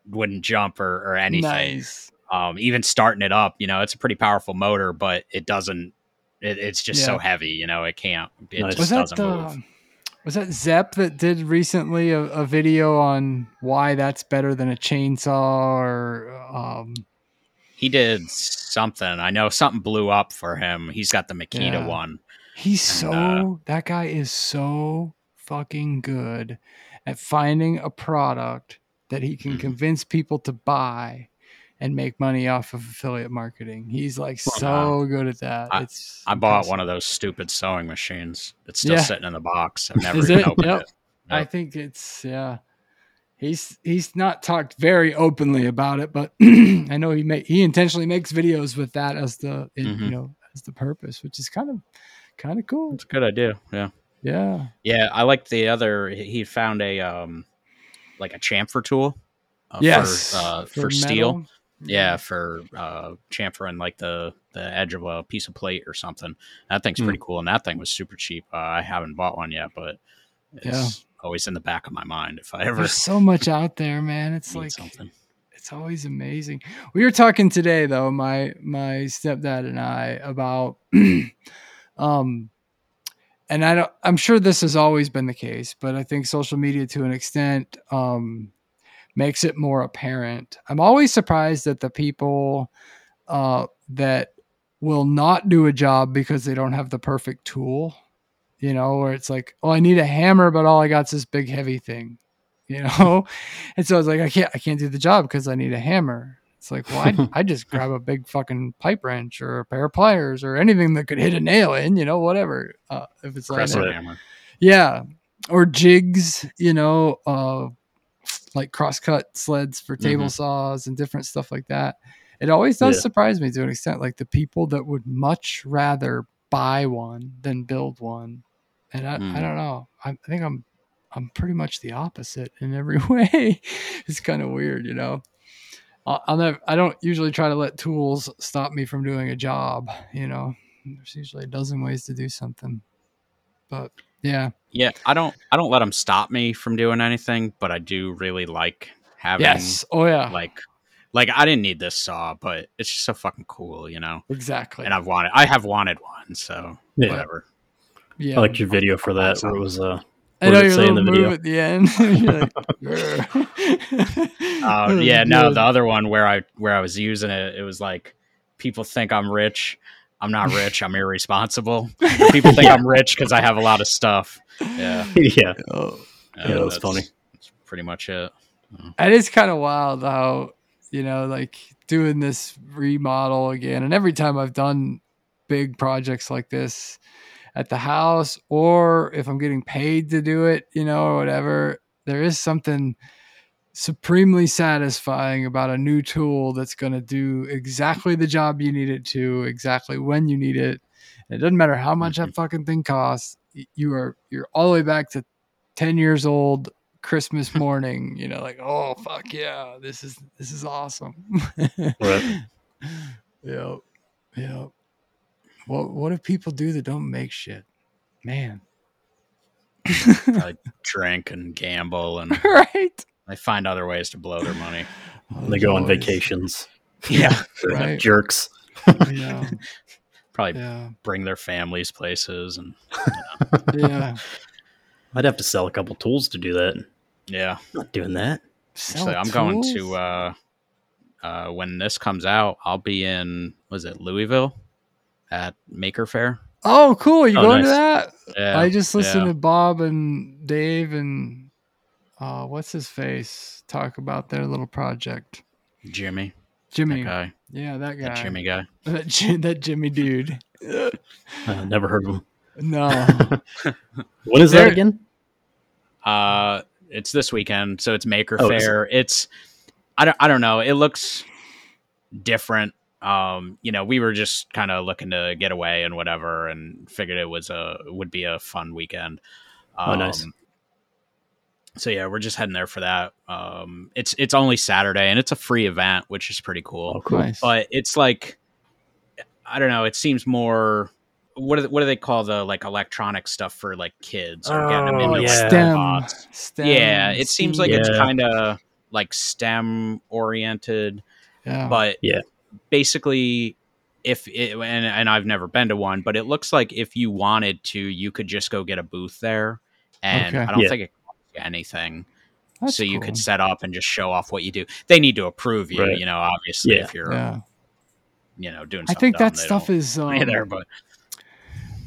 S3: wouldn't jump or, or anything.
S1: nice.
S3: Um, even starting it up, you know, it's a pretty powerful motor, but it doesn't. It, it's just so heavy, you know, it can't. It
S2: Nice.
S3: just
S1: Was that
S3: doesn't move.
S1: uh, was that Zepp that did recently a, a video on why that's better than a chainsaw or um
S3: He did something. I know something blew up for him. He's got the Makita
S1: Yeah.
S3: one.
S1: He's so
S3: And,
S1: that guy is so fucking good at finding a product that he can
S3: Mhm.
S1: convince people to buy and make money off of affiliate marketing. He's like
S3: Well,
S1: so good at that.
S3: I-
S1: it's
S3: I bought
S1: impressive.
S3: one of those stupid sewing machines. It's still
S1: Yeah.
S3: sitting in the box. I've never even
S1: it?
S3: opened
S1: Yep.
S3: it.
S1: I think it's yeah. he's he's not talked very openly about it, but I know he may, he intentionally makes videos with that as the in, you know as the purpose, which is kind of kind of cool.
S3: It's a good idea. Yeah.
S1: Yeah.
S3: Yeah, I like the other. He found a um, like a chamfer tool. Uh,
S1: yes.
S3: For, uh, for, steel. Yeah, for uh, chamfering like the the edge of a piece of plate or something. That thing's
S2: Hmm.
S3: pretty cool, and that thing was super cheap. Uh, I haven't bought one yet, but it's
S1: Yeah.
S3: always in the back of my mind if I ever
S1: There's so much out there, man. It's like
S3: something.
S1: it's always amazing. We were talking today though, my my stepdad and I about um and I don't I'm sure this has always been the case, but I think social media to an extent um makes it more apparent. I'm always surprised at the people uh that will not do a job because they don't have the perfect tool. You know, where it's like, oh, I need a hammer, but all I got's this big heavy thing. You know, and so it's like, I can't, I can't do the job because I need a hammer. It's like, well, I I just grab a big fucking pipe wrench or a pair of pliers or anything that could hit a nail in, you know, whatever. Uh, if it's like,
S3: hammer.
S1: yeah, or jigs, you know, uh, like crosscut sleds for table
S3: Mhm.
S1: saws and different stuff like that. It always does
S2: Yeah.
S1: surprise me to an extent, like the people that would much rather buy one than build one. And I, I
S3: Mm.
S1: don't know. I, I think I'm I'm pretty much the opposite in every way. it's kind of weird, you know. I'll, I'll never. I don't usually try to let tools stop me from doing a job. You know, there's usually a dozen ways to do something. But yeah,
S3: Yeah, I don't I don't let them stop me from doing anything, but I do really like having
S1: yes, oh yeah,
S3: like like I didn't need this saw, but it's just so fucking cool, you know.
S1: exactly.
S3: And I've wanted I have wanted one, so
S2: Yeah.
S3: whatever.
S1: yeah,
S2: I liked your video for that where it was uh
S1: I know
S2: does
S1: your
S2: it say in
S1: little
S2: the
S1: move
S2: video?
S1: at the end. You're like,
S3: Uh, yeah, no, the other one where I where I was using it, it was like people think I'm rich. I'm not rich. I'm irresponsible. People think I'm rich because I have a lot of stuff. Yeah,
S2: yeah.
S1: Oh.
S3: uh,
S2: that was
S3: that's-
S2: funny.
S3: That's pretty much it.
S1: It is kind of wild how you know, like doing this remodel again, and every time I've done big projects like this at the house, or if I'm getting paid to do it, you know, or whatever, there is something supremely satisfying about a new tool that's going to do exactly the job you need it to, exactly when you need it. It doesn't matter how much that mm-hmm. fucking thing costs. You are you're all the way back to ten years old Christmas morning. You know, like oh fuck yeah, this is this is awesome.
S2: Right.
S1: Yep. Yep. What what do people do that don't make shit? Man.
S3: Probably drink and gamble, and
S1: right.
S3: they find other ways to blow their money.
S2: They go on vacations.
S3: Yeah,
S1: Right.
S2: Jerks.
S1: Yeah.
S3: probably
S1: Yeah.
S3: bring their families places, and
S1: Yeah.
S2: I'd have to sell a couple tools to do that.
S3: yeah.
S2: I'm not doing that.
S1: Sell
S3: Actually, I'm going to uh, uh, when this comes out. I'll be in was it Louisville at Maker Faire.
S1: Oh, cool. You
S2: Oh,
S1: going to that?
S3: Yeah,
S1: I just listened
S3: yeah.
S1: to Bob and Dave and uh, what's his face talk about their little project.
S3: Jimmy,
S1: Jimmy.
S3: that guy,
S1: Yeah, that guy.
S3: that Jimmy guy.
S1: That, that Jimmy dude.
S2: Uh, never heard of them.
S1: no.
S2: What is
S1: There-
S2: that again?
S3: Uh, it's this weekend, so it's Maker
S2: Oh,
S3: Fair. It's I don't I don't know. It looks different. Um, you know, we were just kind of looking to get away and whatever, and figured it was a would be a fun weekend. Um,
S2: Oh, nice.
S3: So yeah, we're just heading there for that. Um, it's it's only Saturday, and it's a free event, which is pretty cool.
S2: Oh, cool.
S1: Nice.
S3: But it's like I don't know. It seems more. What do they, what do they call the like electronic stuff for like kids or getting them
S2: Oh,
S3: into
S2: yeah.
S1: STEM. STEM.
S3: yeah, it seems like it's kind of like STEM oriented,
S1: Yeah.
S3: but
S2: Yeah.
S3: Basically, if it, and and I've never been to one, but it looks like if you wanted to, you could just go get a booth there, and
S1: Okay.
S3: I don't
S2: Yeah.
S3: think it costs you anything.
S1: That's
S3: so you
S1: cool.
S3: could set up and just show off what you do. They need to approve you,
S2: Right.
S3: you know. Obviously,
S2: Yeah.
S3: if you're
S1: Yeah.
S3: you know doing,
S1: I think
S3: dumb,
S1: that
S3: they
S1: stuff is um,
S3: either, but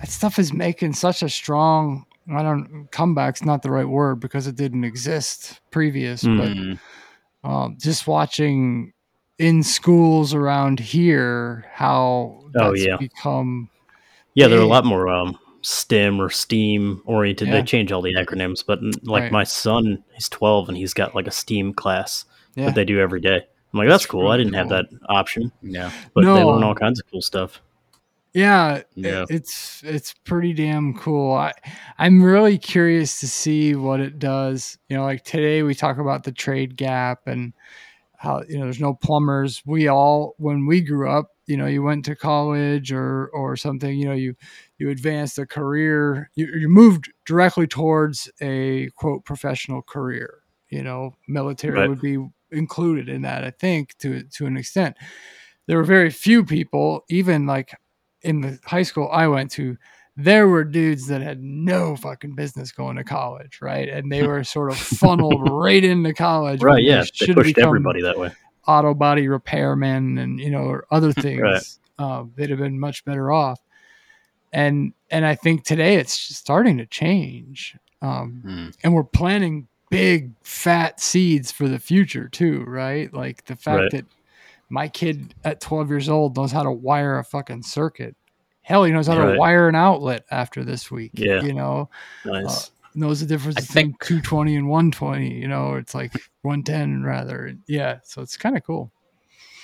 S1: that stuff is making such a strong I don't comeback's not the right word because it didn't exist previous,
S3: Mm,
S1: but um, just watching in schools around here how
S2: Oh,
S1: that's
S2: yeah.
S1: become
S2: Yeah, they're a
S1: Big.
S2: lot more um, STEM or STEAM oriented.
S1: Yeah.
S2: They change all the acronyms, but like
S1: Right.
S2: my son, he's 12 and he's got like a STEAM class
S1: Yeah.
S2: that they do every day. I'm like, that's,
S1: That's
S2: cool. I didn't have that option,
S3: Yeah.
S2: but they learn all kinds of cool stuff.
S1: Yeah,
S3: Yeah.
S1: it's it's pretty damn cool. I I'm really curious to see what it does. You know, like today we talk about the trade gap and how you know there's no plumbers. We all when we grew up, you know, you went to college or or something. You know, you you advanced a career. You, you moved directly towards a quote professional career. You know, military
S2: Right.
S1: would be included in that. I think to to an extent. There were very few people, even like in the high school I went to, there were dudes that had no fucking business going to college, right? And they were sort of funneled right into college.
S2: Right. Yeah. They
S1: should
S2: pushed everybody that way.
S1: Auto body repairmen and you know or other things.
S2: Right.
S1: um, they'd have been much better off. And and I think today it's starting to change. Um,
S3: Mm.
S1: and we're planting big fat seeds for the future too, right? Like the fact
S2: Right.
S1: that my kid at 12 years old knows how to wire a fucking circuit. Hell, he knows how to
S2: Right.
S1: wire an outlet after this week.
S2: Yeah.
S1: You know,
S2: Nice.
S1: knows the difference
S3: I
S1: between
S3: think-
S1: 220 and 120. You know, it's like 110 rather. Yeah. So it's kind of cool.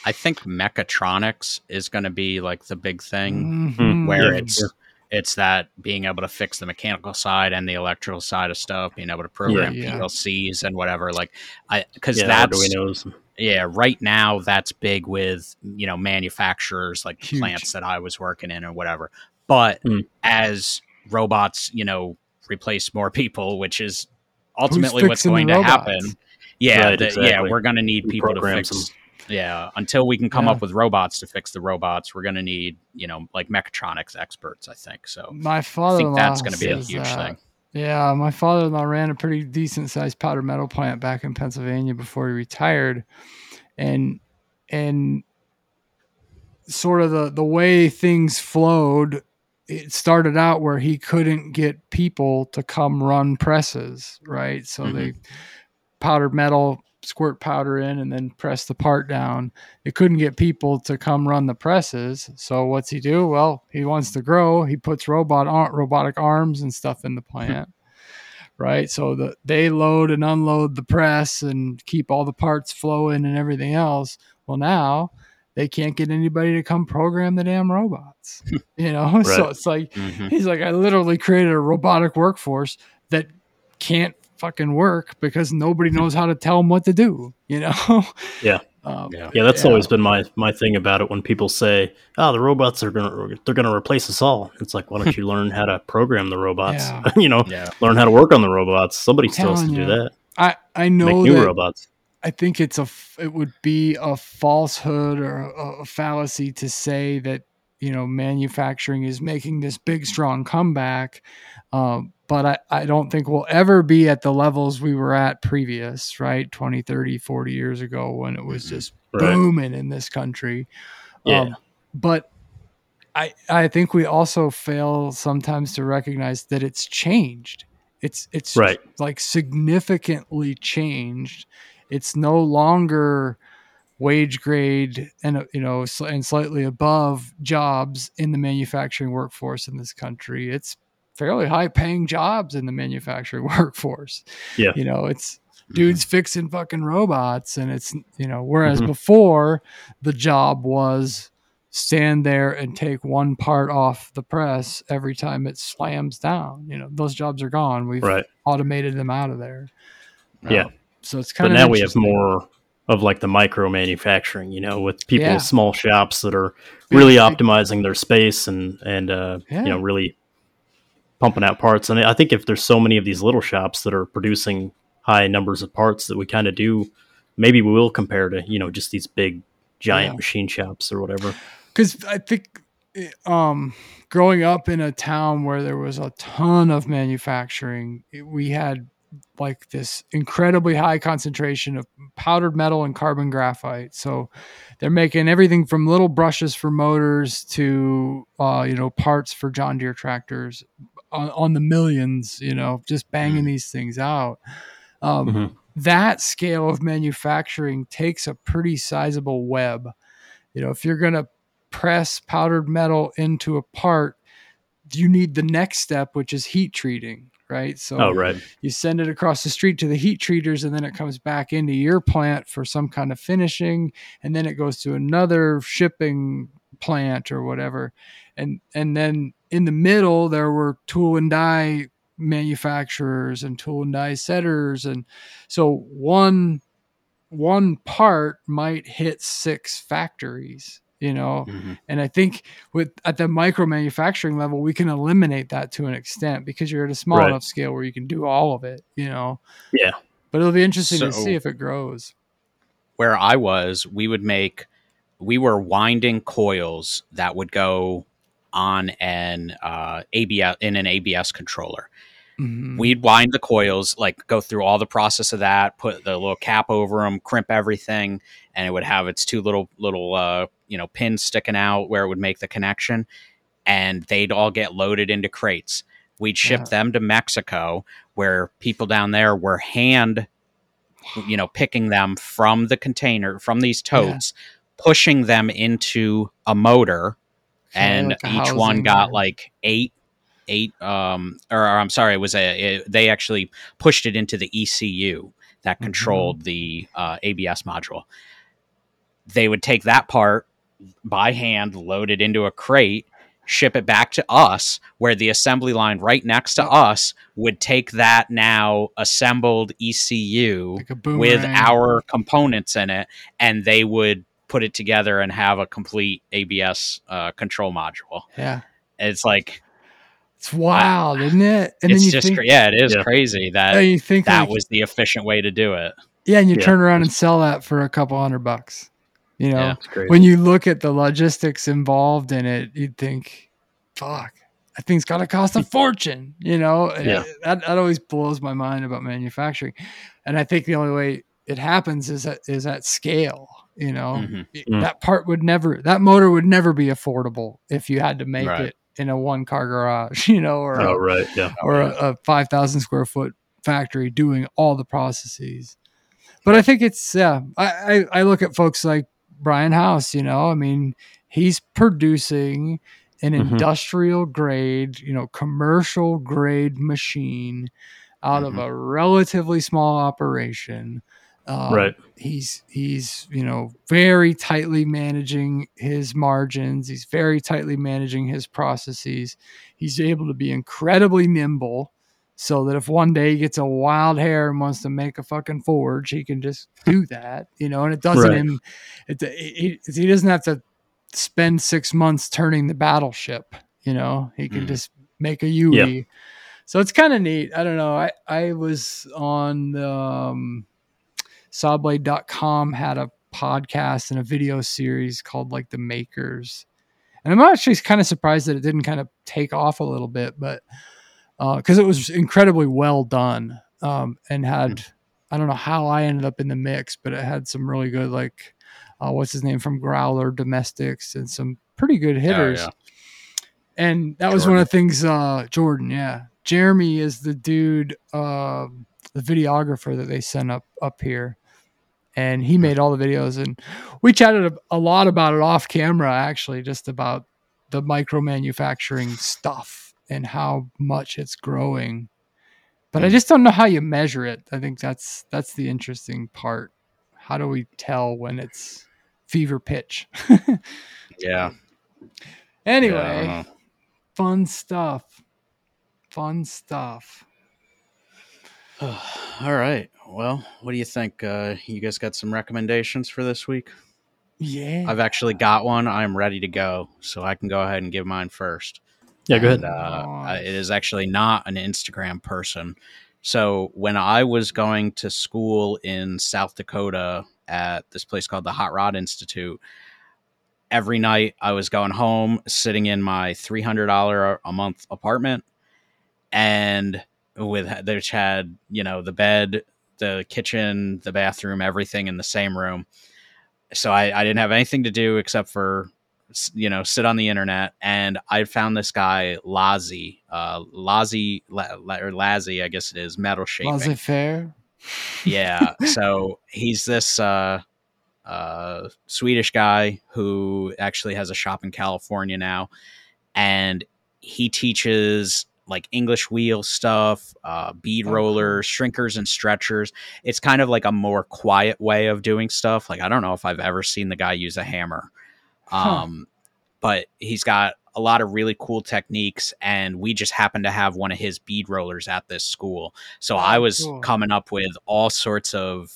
S3: I think mechatronics is going to be like the big thing
S1: Mhm.
S3: where
S2: Yeah,
S3: it's
S2: sure.
S3: It's that being able to fix the mechanical side and the electrical side of stuff, being able to program
S1: Yeah.
S3: PLCs and whatever. Like I because
S2: yeah.
S3: that's
S2: Arduinos.
S3: yeah right now that's big with you know manufacturers like
S1: Huge.
S3: plants that I was working in or whatever. But
S2: Hmm.
S3: as robots, you know, replace more people, which is ultimately what's going to
S1: robots?
S3: happen. Yeah,
S2: Right,
S3: the- yeah, we're going to need people to fix.
S2: them?
S3: Yeah, until we can come
S1: Yeah.
S3: up with robots to fix the robots, we're going to need you know like mechatronics experts. I think so.
S1: My
S3: I
S1: father
S3: think that's going to be a huge
S1: that.
S3: thing.
S1: Yeah, my father-in-law ran a pretty decent-sized powder metal plant back in Pennsylvania before he retired, and and sort of the the way things flowed, it started out where he couldn't get people to come run presses, right? So
S3: Mhm.
S1: they powdered metal, squirt powder in, and then press the part down. It couldn't get people to come run the presses. So what's he do? Well, he wants to grow. He puts robot ar- robotic arms and stuff in the plant. Right, so the, they load and unload the press and keep all the parts flowing and everything else. Well, now they can't get anybody to come program the damn robots. you know, so it's like
S3: Mhm.
S1: He's like, I literally created a robotic workforce that can't fucking work because nobody knows how to tell them what to do. You know?
S2: Yeah.
S1: Um,
S3: Yeah.
S2: Yeah, that's
S1: Yeah.
S2: always been my my thing about it. When people say, "Oh, the robots are gonna they're gonna replace us all," it's like, why don't you learn how to program the robots?
S1: Yeah.
S2: you know,
S3: Yeah,
S2: learn how to work on the robots. Somebody still has to
S1: telling
S2: do that.
S1: I I
S2: Make
S1: know
S2: new
S1: that
S2: robots.
S1: I think it's a it would be a falsehood or a, a fallacy to say that you know manufacturing is making this big strong comeback. Um, but I, I don't think we'll ever be at the levels we were at previous, right? 20, 30, 40 years ago when it was
S3: Mhm.
S1: just
S2: Right.
S1: booming in this country.
S2: Yeah.
S1: Um, but I I think we also fail sometimes to recognize that it's changed. It's it's
S2: Right.
S1: like significantly changed. It's no longer wage grade and uh, you know sl- and slightly above jobs in the manufacturing workforce in this country. It's fairly high paying jobs in the manufacturing workforce.
S2: Yeah.
S1: You know, it's dudes fixing fucking robots and it's you know whereas
S2: Mhm.
S1: before the job was stand there and take one part off the press every time it slams down you know those jobs are gone we've
S2: Right.
S1: automated them out of there
S2: Yeah.
S1: so it's
S2: But
S1: kind of
S2: now we have more of like the micro manufacturing, you know, with people
S1: Yeah.
S2: with small shops that are really
S1: big-
S2: optimizing their space and and uh,
S1: Yeah.
S2: you know really pumping out parts. And I think if there's so many of these little shops that are producing high numbers of parts that we kind of do, maybe we will compare to you know just these big giant
S1: Yeah.
S2: machine shops or whatever.
S1: because I think eh, um, growing up in a town where there was a ton of manufacturing, we had like this incredibly high concentration of powdered metal and carbon graphite. So they're making everything from little brushes for motors to uh, you know parts for John Deere tractors on, on the millions. You know, just banging these things out. Um,
S2: Mhm.
S1: That scale of manufacturing takes a pretty sizable web. You know, if you're going to press powdered metal into a part you need the next step, which is heat treating, right? So
S2: Oh, right.
S1: you send it across the street to the heat treaters and then it comes back into your plant for some kind of finishing and then it goes to another shipping plant or whatever and and then in the middle there were tool and die manufacturers and tool and die setters and so one one part might hit six factories you know
S3: Mhm.
S1: and I think with at the micro manufacturing level, we can eliminate that to an extent because you're at a small
S2: Right.
S1: enough scale where you can do all of it, you know.
S2: Yeah.
S1: But it'll be interesting to see if it grows.
S3: where I was, we would make we were winding coils that would go on an uh, ABS in an ABS controller.
S1: Mhm.
S3: We'd wind the coils, like go through all the process of that, put the little cap over them, crimp everything, and it would have its two little little uh, you know pins sticking out where it would make the connection, and they'd all get loaded into crates. We'd ship
S1: Yeah.
S3: them to Mexico, where people down there were hand, you know, picking them from the container from these totes, pushing them into a motor, and
S1: like
S3: each one got
S1: or-
S3: like eight eight um or, or i'm sorry it was a it, they actually pushed it into the ecu that
S1: Mm-hmm.
S3: controlled the uh, abs module they would take that part by hand load it into a crate ship it back to us where the assembly line right next to us would take that now assembled ecu
S1: like
S3: with our components in it and they would put it together and have a complete abs uh, control module
S1: yeah.
S3: it's like
S1: It's wild, isn't it? And
S3: it's
S1: then you
S3: just
S1: think,
S3: yeah, it is
S2: Yeah.
S3: crazy that
S1: and you think
S3: that
S1: like,
S3: was the efficient way to do it.
S1: yeah, and you
S2: Yeah.
S1: turn around and sell that for a couple hundred bucks. You know,
S3: Yeah.
S2: Crazy.
S1: when you look at the logistics involved in it, you'd think, fuck, that thing's got to cost a fortune, you know? And
S2: Yeah.
S1: That, that always blows my mind about manufacturing. And I think the only way it happens is at, is at scale, you know?
S3: Mhm.
S1: It-
S2: Mm.
S1: That part would never, that motor would never be affordable if you had to make
S3: Right.
S1: it in a one car garage, you know, or,
S2: oh,
S1: a,
S2: right. Yeah.
S1: or a, a 5,000 square foot factory doing all the processes. But I think it's, yeah, I, I, I look at folks like Brian House, you know, I mean, he's producing an
S2: Mhm.
S1: industrial grade, you know, commercial grade machine out of
S3: Mhm.
S1: a relatively small operation. Um,
S2: Right.
S1: He's he's you know very tightly managing his margins. He's very tightly managing his processes. He's able to be incredibly nimble, so that if one day he gets a wild hair and wants to make a fucking forge, he can just do that. You know, and it doesn't
S2: Right.
S1: him. It, he, he doesn't have to spend six months turning the battleship. You know, he can
S3: Mhm.
S1: just make a UE. So it's kind of neat. I don't know. I, I was on um, sawblade.com had a podcast and a video series called like the makers. And I'm actually kind of surprised that it didn't kind of take off a little bit, but because it was incredibly well done um, and had, I don't know how I ended up in the mix, but it had some really good, like, uh, what's his name from Growler Domestics and some pretty good hitters.
S3: yeah.
S1: And that was one of the things, uh, Jordan, yeah. Jeremy is the dude, um, the videographer that they sent up up here. And he made all the videos and we chatted a, a lot about it off camera actually, just about the micro manufacturing stuff and how much it's growing. But I just don't know how you measure it. I think that's that's the interesting part. How do we tell when it's fever pitch?
S3: Yeah.
S1: anyway,
S3: Yeah, I don't know.
S1: fun stuff. Fun stuff.
S3: All right. Well, what do you think? Uh, you guys got some recommendations for this week?
S1: Yeah.
S3: I've actually got one. I'm ready to go, so I can go ahead and give mine first.
S2: Yeah. Go
S3: And,
S2: ahead.
S3: uh, it is actually not an Instagram person. So when I was going to school in South Dakota at this place called the Hot Rod Institute, every night I was going home, sitting in my three hundred dollar a month apartment, and with which had you know the bed, the kitchen, the bathroom, everything in the same room. So I, I didn't have anything to do except for s- you know sit on the internet, and I found this guy Lazi, uh, Lazi La, La- or Lazze, I guess it is metal shaping
S1: Laissez faire.
S3: yeah so he's this uh uh swedish guy who actually has a shop in california now and he teaches like English wheel stuff, uh, bead
S1: Oh,
S3: rollers, shrinkers, and stretchers. It's kind of like a more quiet way of doing stuff. Like I don't know if I've ever seen the guy use a hammer,
S1: Huh.
S3: um, but he's got a lot of really cool techniques. And we just happen to have one of his bead rollers at this school, so I was
S1: cool.
S3: coming up with all sorts of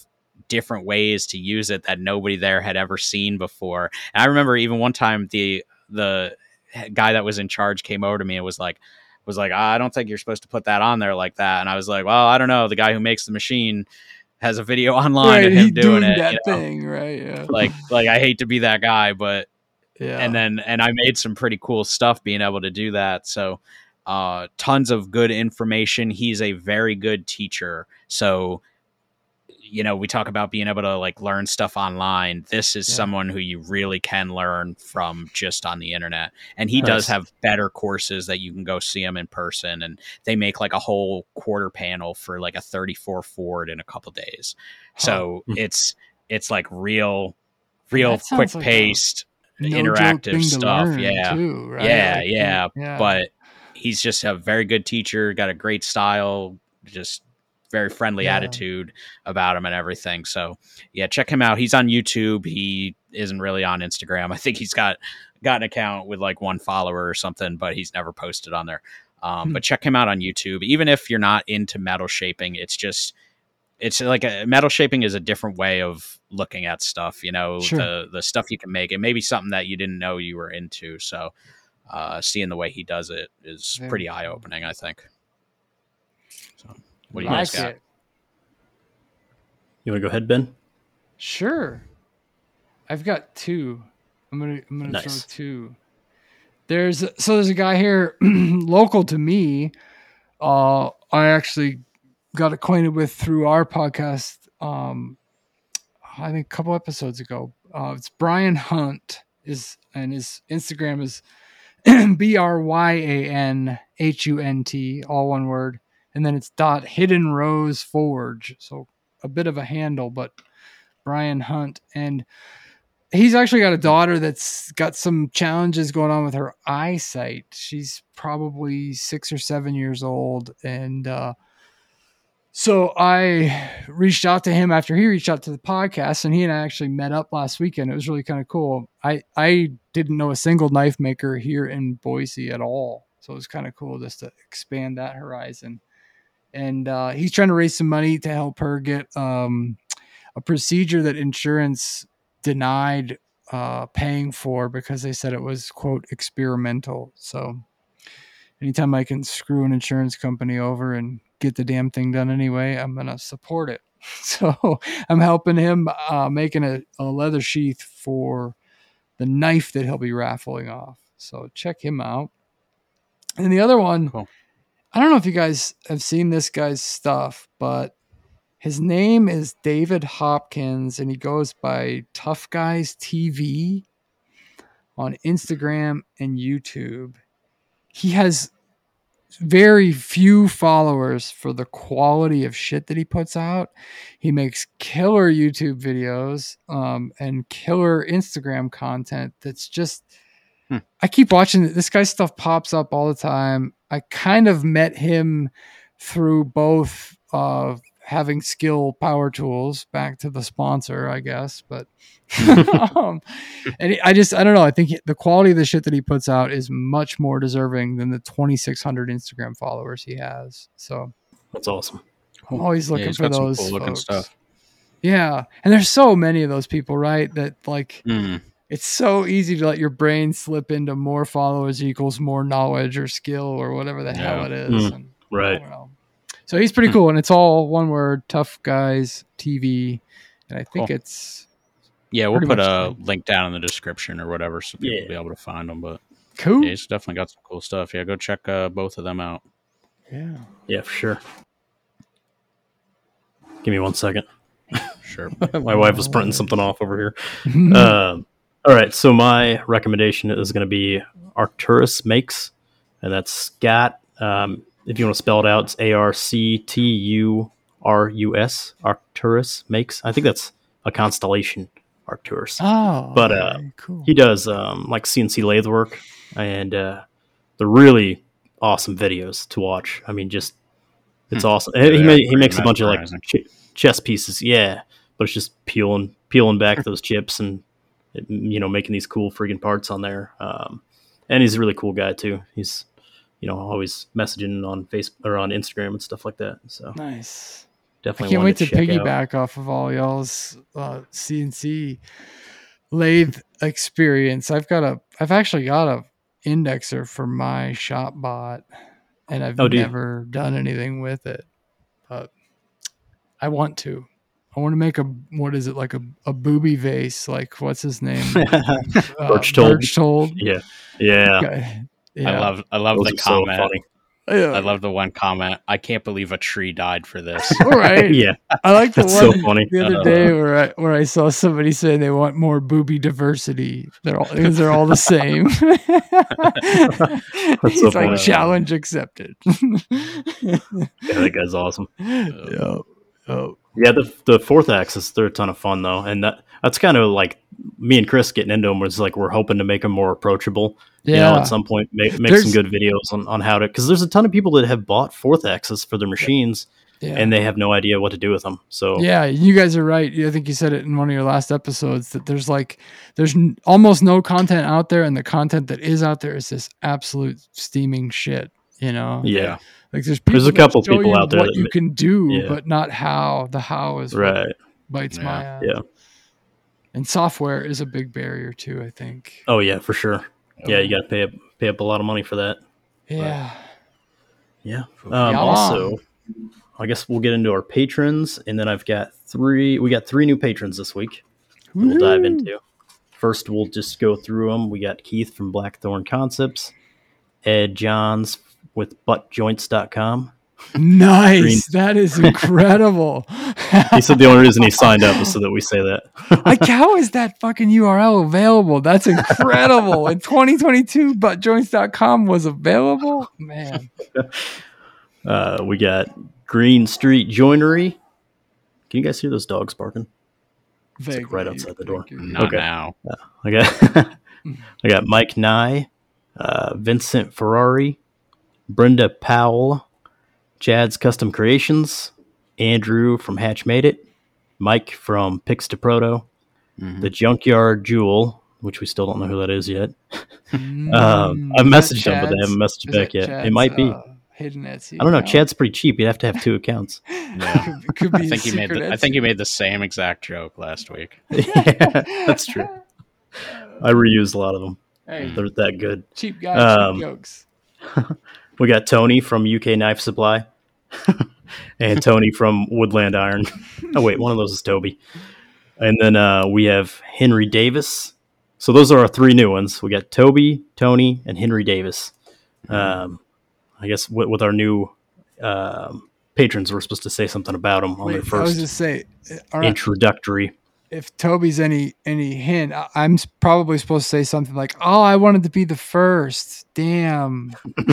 S3: different ways to use it that nobody there had ever seen before. And I remember even one time the the guy that was in charge came over to me and was like was like "Ah, I don't think you're supposed to put that on there like that. And I was like, well, I don't know. The guy who makes the machine has a video online
S1: right,
S3: of him
S1: he
S3: doing, it.
S1: that
S3: you know?
S1: thing, right? Yeah.
S3: Like like I hate to be that guy, but
S1: yeah.
S3: and then and I made some pretty cool stuff being able to do that. So uh tons of good information. He's a very good teacher. So you know, we talk about being able to like learn stuff online. This is
S1: Yeah.
S3: someone who you really can learn from just on the internet. And he does have better courses that you can go see him in person and they make like a whole quarter panel for like a 34 Ford in a couple days. So
S2: Huh.
S3: it's it's like real real quick
S1: like
S3: paced
S1: No
S3: interactive stuff, yeah.
S1: too, right?
S3: yeah, yeah,
S1: yeah.
S3: But he's just a very good teacher, got a great style, just very friendly
S1: Yeah.
S3: attitude about him and everything. So yeah, check him out. He's on YouTube. He isn't really on Instagram. I think he's got got an account with like one follower or something, but he's never posted on there. Um,
S1: Hmm.
S3: But check him out on YouTube. Even if you're not into metal shaping, it's just it's like a metal shaping is a different way of looking at stuff. You know,
S1: Sure.
S3: the the stuff you can make. It may be something that you didn't know you were into. So uh, seeing the way he does it is
S1: Very
S3: pretty
S1: cool.
S3: eye opening. I think. So, what do you
S1: like
S3: guys got?
S1: it.
S2: You want to go ahead, Ben?
S1: Sure. I've got two. I'm gonna I'm gonna
S2: Nice.
S1: throw two. There's so there's a guy here local to me. Uh, I actually got acquainted with through our podcast. Um, I think a couple episodes ago. Uh, it's Brian Hunt is and his Instagram is B R Y A N H U N T, all one word, and then it's dot Hidden Rose Forge. So a bit of a handle, but Brian Hunt, and he's actually got a daughter that's got some challenges going on with her eyesight. She's probably six or seven years old, and uh, so I reached out to him after he reached out to the podcast, and he and I actually met up last weekend. It was really kind of cool. I I didn't know a single knife maker here in Boise at all, so it was kind of cool just to expand that horizon. And uh, he's trying to raise some money to help her get um, a procedure that insurance denied uh, paying for because they said it was quote experimental. So anytime I can screw an insurance company over and get the damn thing done anyway, I'm gonna support it. So I'm helping him uh, making a, a leather sheath for the knife that he'll be raffling off. So check him out. And the other one,
S3: Cool.
S1: I don't know if you guys have seen this guy's stuff, but his name is David Hopkins, and he goes by Tough Guys TV on Instagram and YouTube. He has very few followers for the quality of shit that he puts out. He makes killer YouTube videos um, and killer Instagram content that's just.
S3: Hmm.
S1: I keep watching. This guy's stuff pops up all the time. I kind of met him through both uh, having Skil power tools back to the sponsor, I guess. But um, and I just I don't know. I think the quality of the shit that he puts out is much more deserving than the 2,600 Instagram followers he has. So
S2: That's awesome.
S1: I'm always looking
S3: he's
S1: for those
S3: cool-looking stuff.
S1: Yeah, and there's so many of those people, right? That like
S3: Mm.
S1: it's so easy to let your brain slip into more followers equals more knowledge or skill or whatever the hell it is.
S2: Mm,
S1: and
S2: Right.
S1: I don't know. So he's pretty cool, and it's all one word: tough guys TV, and I think
S3: Cool.
S1: it's
S3: Yeah, we'll put a
S1: the
S3: link down in the description or whatever, so people
S2: Yeah.
S3: will be able to find them. But
S1: cool.
S3: yeah, he's definitely got some cool stuff. Yeah, go check uh, both of them out.
S1: Yeah.
S2: Yeah, for sure. Give me one second.
S3: Sure.
S2: my wife was printing something off over here. Um, all right, so my recommendation is going to be Arcturus Makes, and that's scat. Um, if you want to spell it out, it's A R C T U R U S. Arcturus Makes. I think that's a constellation, Arcturus.
S1: oh,
S2: But, uh,
S1: cool.
S2: He does um, like CNC lathe work, and uh, they're really awesome videos to watch. I mean, just it's
S3: Hmm.
S2: awesome.
S3: Yeah,
S2: he ma- he makes a bunch of like ch- chess pieces, yeah, but it's just peeling peeling back those chips and you know making these cool freaking parts on there. Um, and he's a really cool guy too. He's you know always messaging on Facebook or on Instagram and stuff like that. So
S1: Nice.
S2: Definitely
S1: I
S2: can't
S1: wait to
S2: check out.
S1: piggyback off of all y'all's uh, CNC lathe experience. I've got a, I've actually got a indexer for my ShopBot, and I've
S2: Oh, do you?
S1: never done anything with it, but I want to. I want to make a what is it like a, a booby vase? Like what's his name? Uh,
S2: Berchtold.
S1: Berchtold.
S2: Yeah, yeah.
S1: Okay. Yeah.
S3: I love I love
S2: Those
S3: the
S2: are so
S3: comment.
S2: funny.
S1: Yeah.
S3: I love the one comment. I can't believe a tree died for this.
S1: All right.
S2: yeah,
S1: I like the
S2: That's so
S1: one
S2: funny.
S1: the other
S3: Uh,
S1: day where I where I saw somebody say they want more booby diversity. They're all because they're all the same. He's
S2: so
S1: like
S2: funny.
S1: challenge accepted.
S2: yeah, that guy's awesome.
S1: yeah. Oh.
S2: Yeah, the the fourth axis they're a ton of fun though, and that that's kind of like me and Chris getting into them was like we're hoping to make them more approachable.
S1: Yeah.
S2: You know, at some point make make
S1: There's-
S2: some good videos on, on how to because there's a ton of people that have bought fourth axis for their machines
S1: yeah.
S2: and they have no idea what to do with them. So
S1: Yeah, you guys are right. I think you said it in one of your last episodes that there's like there's n- almost no content out there, and the content that is out there is this absolute steaming shit. You know,
S2: yeah,
S1: like there's
S2: There's a couple people out there
S1: what
S2: that
S1: you
S2: ma-
S1: can do,
S2: Yeah.
S1: but not how. The how is
S2: right.
S1: bites
S3: Yeah.
S1: my ass.
S2: Yeah.
S1: And software is a big barrier too. I think.
S2: Oh yeah, for sure. Yeah, you got to pay up pay up a lot of money for that.
S1: Yeah.
S2: Yeah. Um, also, I guess we'll get into our patrons, and then I've got three. We got three new patrons this week. that We'll dive into. First, we'll just go through them. We got Keith from Blackthorn Concepts, Ed Johns with buttjoints.com.
S1: Nice.
S2: Green-
S1: That is incredible.
S2: He said the only reason he signed up is so that we say that.
S1: like, how is that fucking URL available? That's incredible. In 2022, buttjoints.com was available. Man.
S2: Uh, we got Green Street Joinery. Can you guys hear those dogs barking? like right outside the door.
S1: thank you.
S3: Not
S2: Okay.
S3: now.
S2: I got I got Mike Nye, uh, Vincent Ferrari, Brenda Powell, Chad's Custom Creations, Andrew from Hatch Made It, Mike from Pix to Proto,
S3: Mhm.
S2: the Junkyard Jewel, which we still don't know who that is yet.
S1: Mm,
S2: Um, I
S1: is
S2: messaged them, but they haven't messaged back
S1: that
S2: yet. it might be.
S1: uh, hidden Etsy.
S2: I don't know.
S1: account?
S2: Chad's pretty cheap. You'd have to have two accounts.
S3: Yeah.
S1: could, could be
S3: I
S1: a
S3: think you made the, I think
S1: Etsy.
S3: you made the same exact joke last week.
S2: yeah, that's true. I reused a lot of them.
S1: Hey,
S2: They're that good.
S1: cheap guy,
S2: Um,
S1: cheap jokes.
S2: We got Tony from UK Knife Supply and Tony from Woodland Iron. Oh, wait, one of those is Toby. And then uh, we have Henry Davis. So those are our three new ones. We got Toby, Tony, and Henry Davis. Um, I guess with, with our new um, patrons, we're supposed to say something about them on
S1: Wait,
S2: their
S1: I was
S2: first
S1: just say, uh,
S2: introductory.
S1: If Toby's any any hint, I- I'm probably supposed to say something like, "Oh, I wanted to be the first. Damn."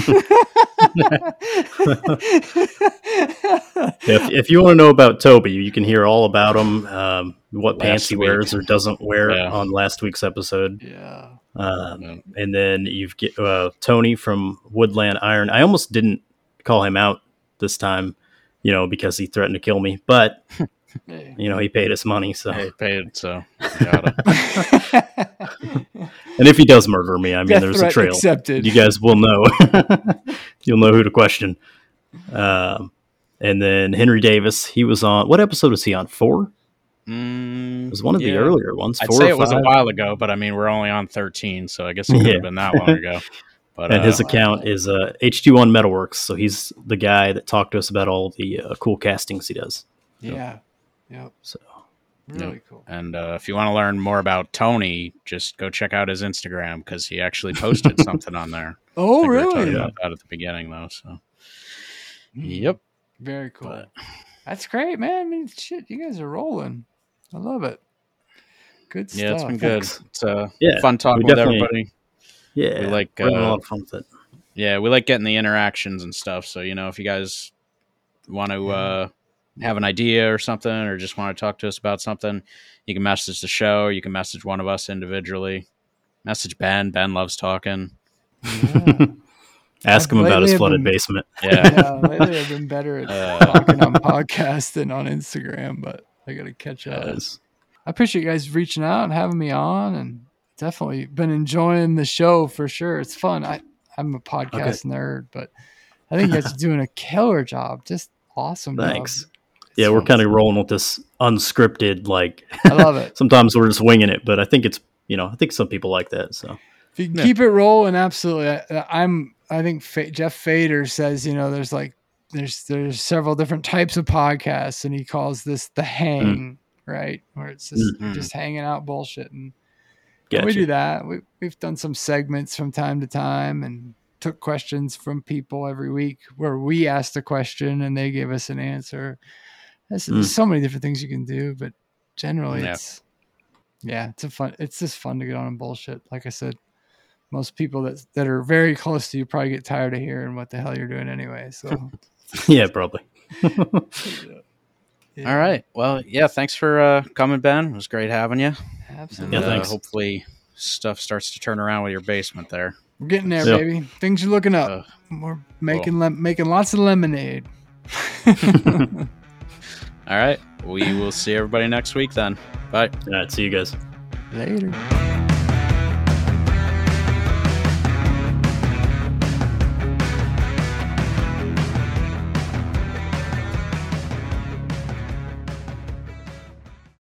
S2: If, if you want to know about Toby, you can hear all about him, um, what
S3: Last
S2: pants he
S3: week.
S2: wears or doesn't wear
S3: Yeah.
S2: on last week's episode.
S1: yeah.
S2: Um,
S3: Yeah.
S2: and then you've get uh, Tony from Woodland Iron. I almost didn't call him out this time, you know, because he threatened to kill me. But
S1: Hey.
S2: you know, he paid us money. So,
S3: Hey, paid, so
S2: and if he does murder me, I mean,
S1: Death
S2: there's a trail.
S1: accepted.
S2: You guys will know. You'll know who to question. Um, and then Henry Davis. He was on what episode was he on? Four.
S3: Mm,
S2: It was one of the earlier ones.
S3: I'd say
S2: or
S3: it was a while ago, but I mean, we're only on 13, so I guess it could
S2: Yeah.
S3: have been that long ago. But
S2: and
S3: uh,
S2: his account is uh, H21 Metalworks. So he's the guy that talked to us about all the uh, cool castings he does.
S1: yeah. Yep.
S2: So
S1: Really cool.
S3: And uh, if you want to learn more about Tony, just go check out his Instagram because he actually posted something on there. I
S1: Oh,
S3: think we were
S1: really?
S3: about that at the beginning, though. So,
S1: Mm,
S3: yep.
S1: Very cool.
S3: But-
S1: That's great, man. I mean, shit, you guys are rolling. I love it. Good stuff.
S3: Yeah, it's been good.
S2: Thanks.
S3: It's uh,
S2: Yeah,
S3: fun talking
S2: we
S3: with everybody.
S2: yeah,
S3: We like,
S2: we're a
S3: uh,
S2: lot of fun with it.
S3: Yeah, we like getting the interactions and stuff. So, you know, if you guys want to uh, have an idea or something or just want to talk to us about something, you can message the show. You can message one of us individually. Message Ben. Ben loves talking.
S1: Yeah.
S2: Ask him about his flooded
S1: been-
S2: basement.
S3: Yeah.
S1: Yeah, lately I've been better at
S3: Uh.
S1: talking on podcasts than on Instagram, but I got to catch up.
S2: Yes.
S1: I appreciate you guys reaching out and having me on, and definitely been enjoying the show for sure. It's fun. I I'm a podcast nerd, but I think you guys are doing a killer job. Just awesome.
S2: Thanks.
S1: It's
S2: Yeah, we're kind of rolling with this unscripted, like
S1: I love it.
S2: sometimes we're just winging it, but I think it's you know I think some people like that. So
S1: If you can
S3: Yeah.
S1: keep it rolling, absolutely. I, I'm. I think Fa- Jeff Fader says, you know, there's like there's there's several different types of podcasts, and he calls this the hang, right, where it's just
S3: Mm.
S1: just hanging out bullshit, and
S2: gotcha.
S1: we do that. We we've done some segments from time to time, and took questions from people every week where we asked a question and they gave us an answer. There's,
S2: Mm.
S1: there's so many different things you can do, but generally
S3: Yeah.
S1: it's yeah, it's a fun. It's just fun to get on and bullshit. Like I said, most people that that are very close to you probably get tired of hearing what the hell you're doing anyway. So
S2: yeah, probably.
S1: yeah,
S3: All right. Well, yeah. Thanks for uh, coming, Ben. It was great having you. And
S1: absolutely.
S2: Yeah,
S3: uh,
S2: thanks.
S3: hopefully, stuff starts to turn around with your basement there.
S1: We're getting there,
S2: Yeah.
S1: baby. Things are looking up.
S3: Uh,
S1: We're making lem- making lots of lemonade.
S3: all right. We will see everybody next week then. Bye.
S2: All right, see you guys.
S1: Later.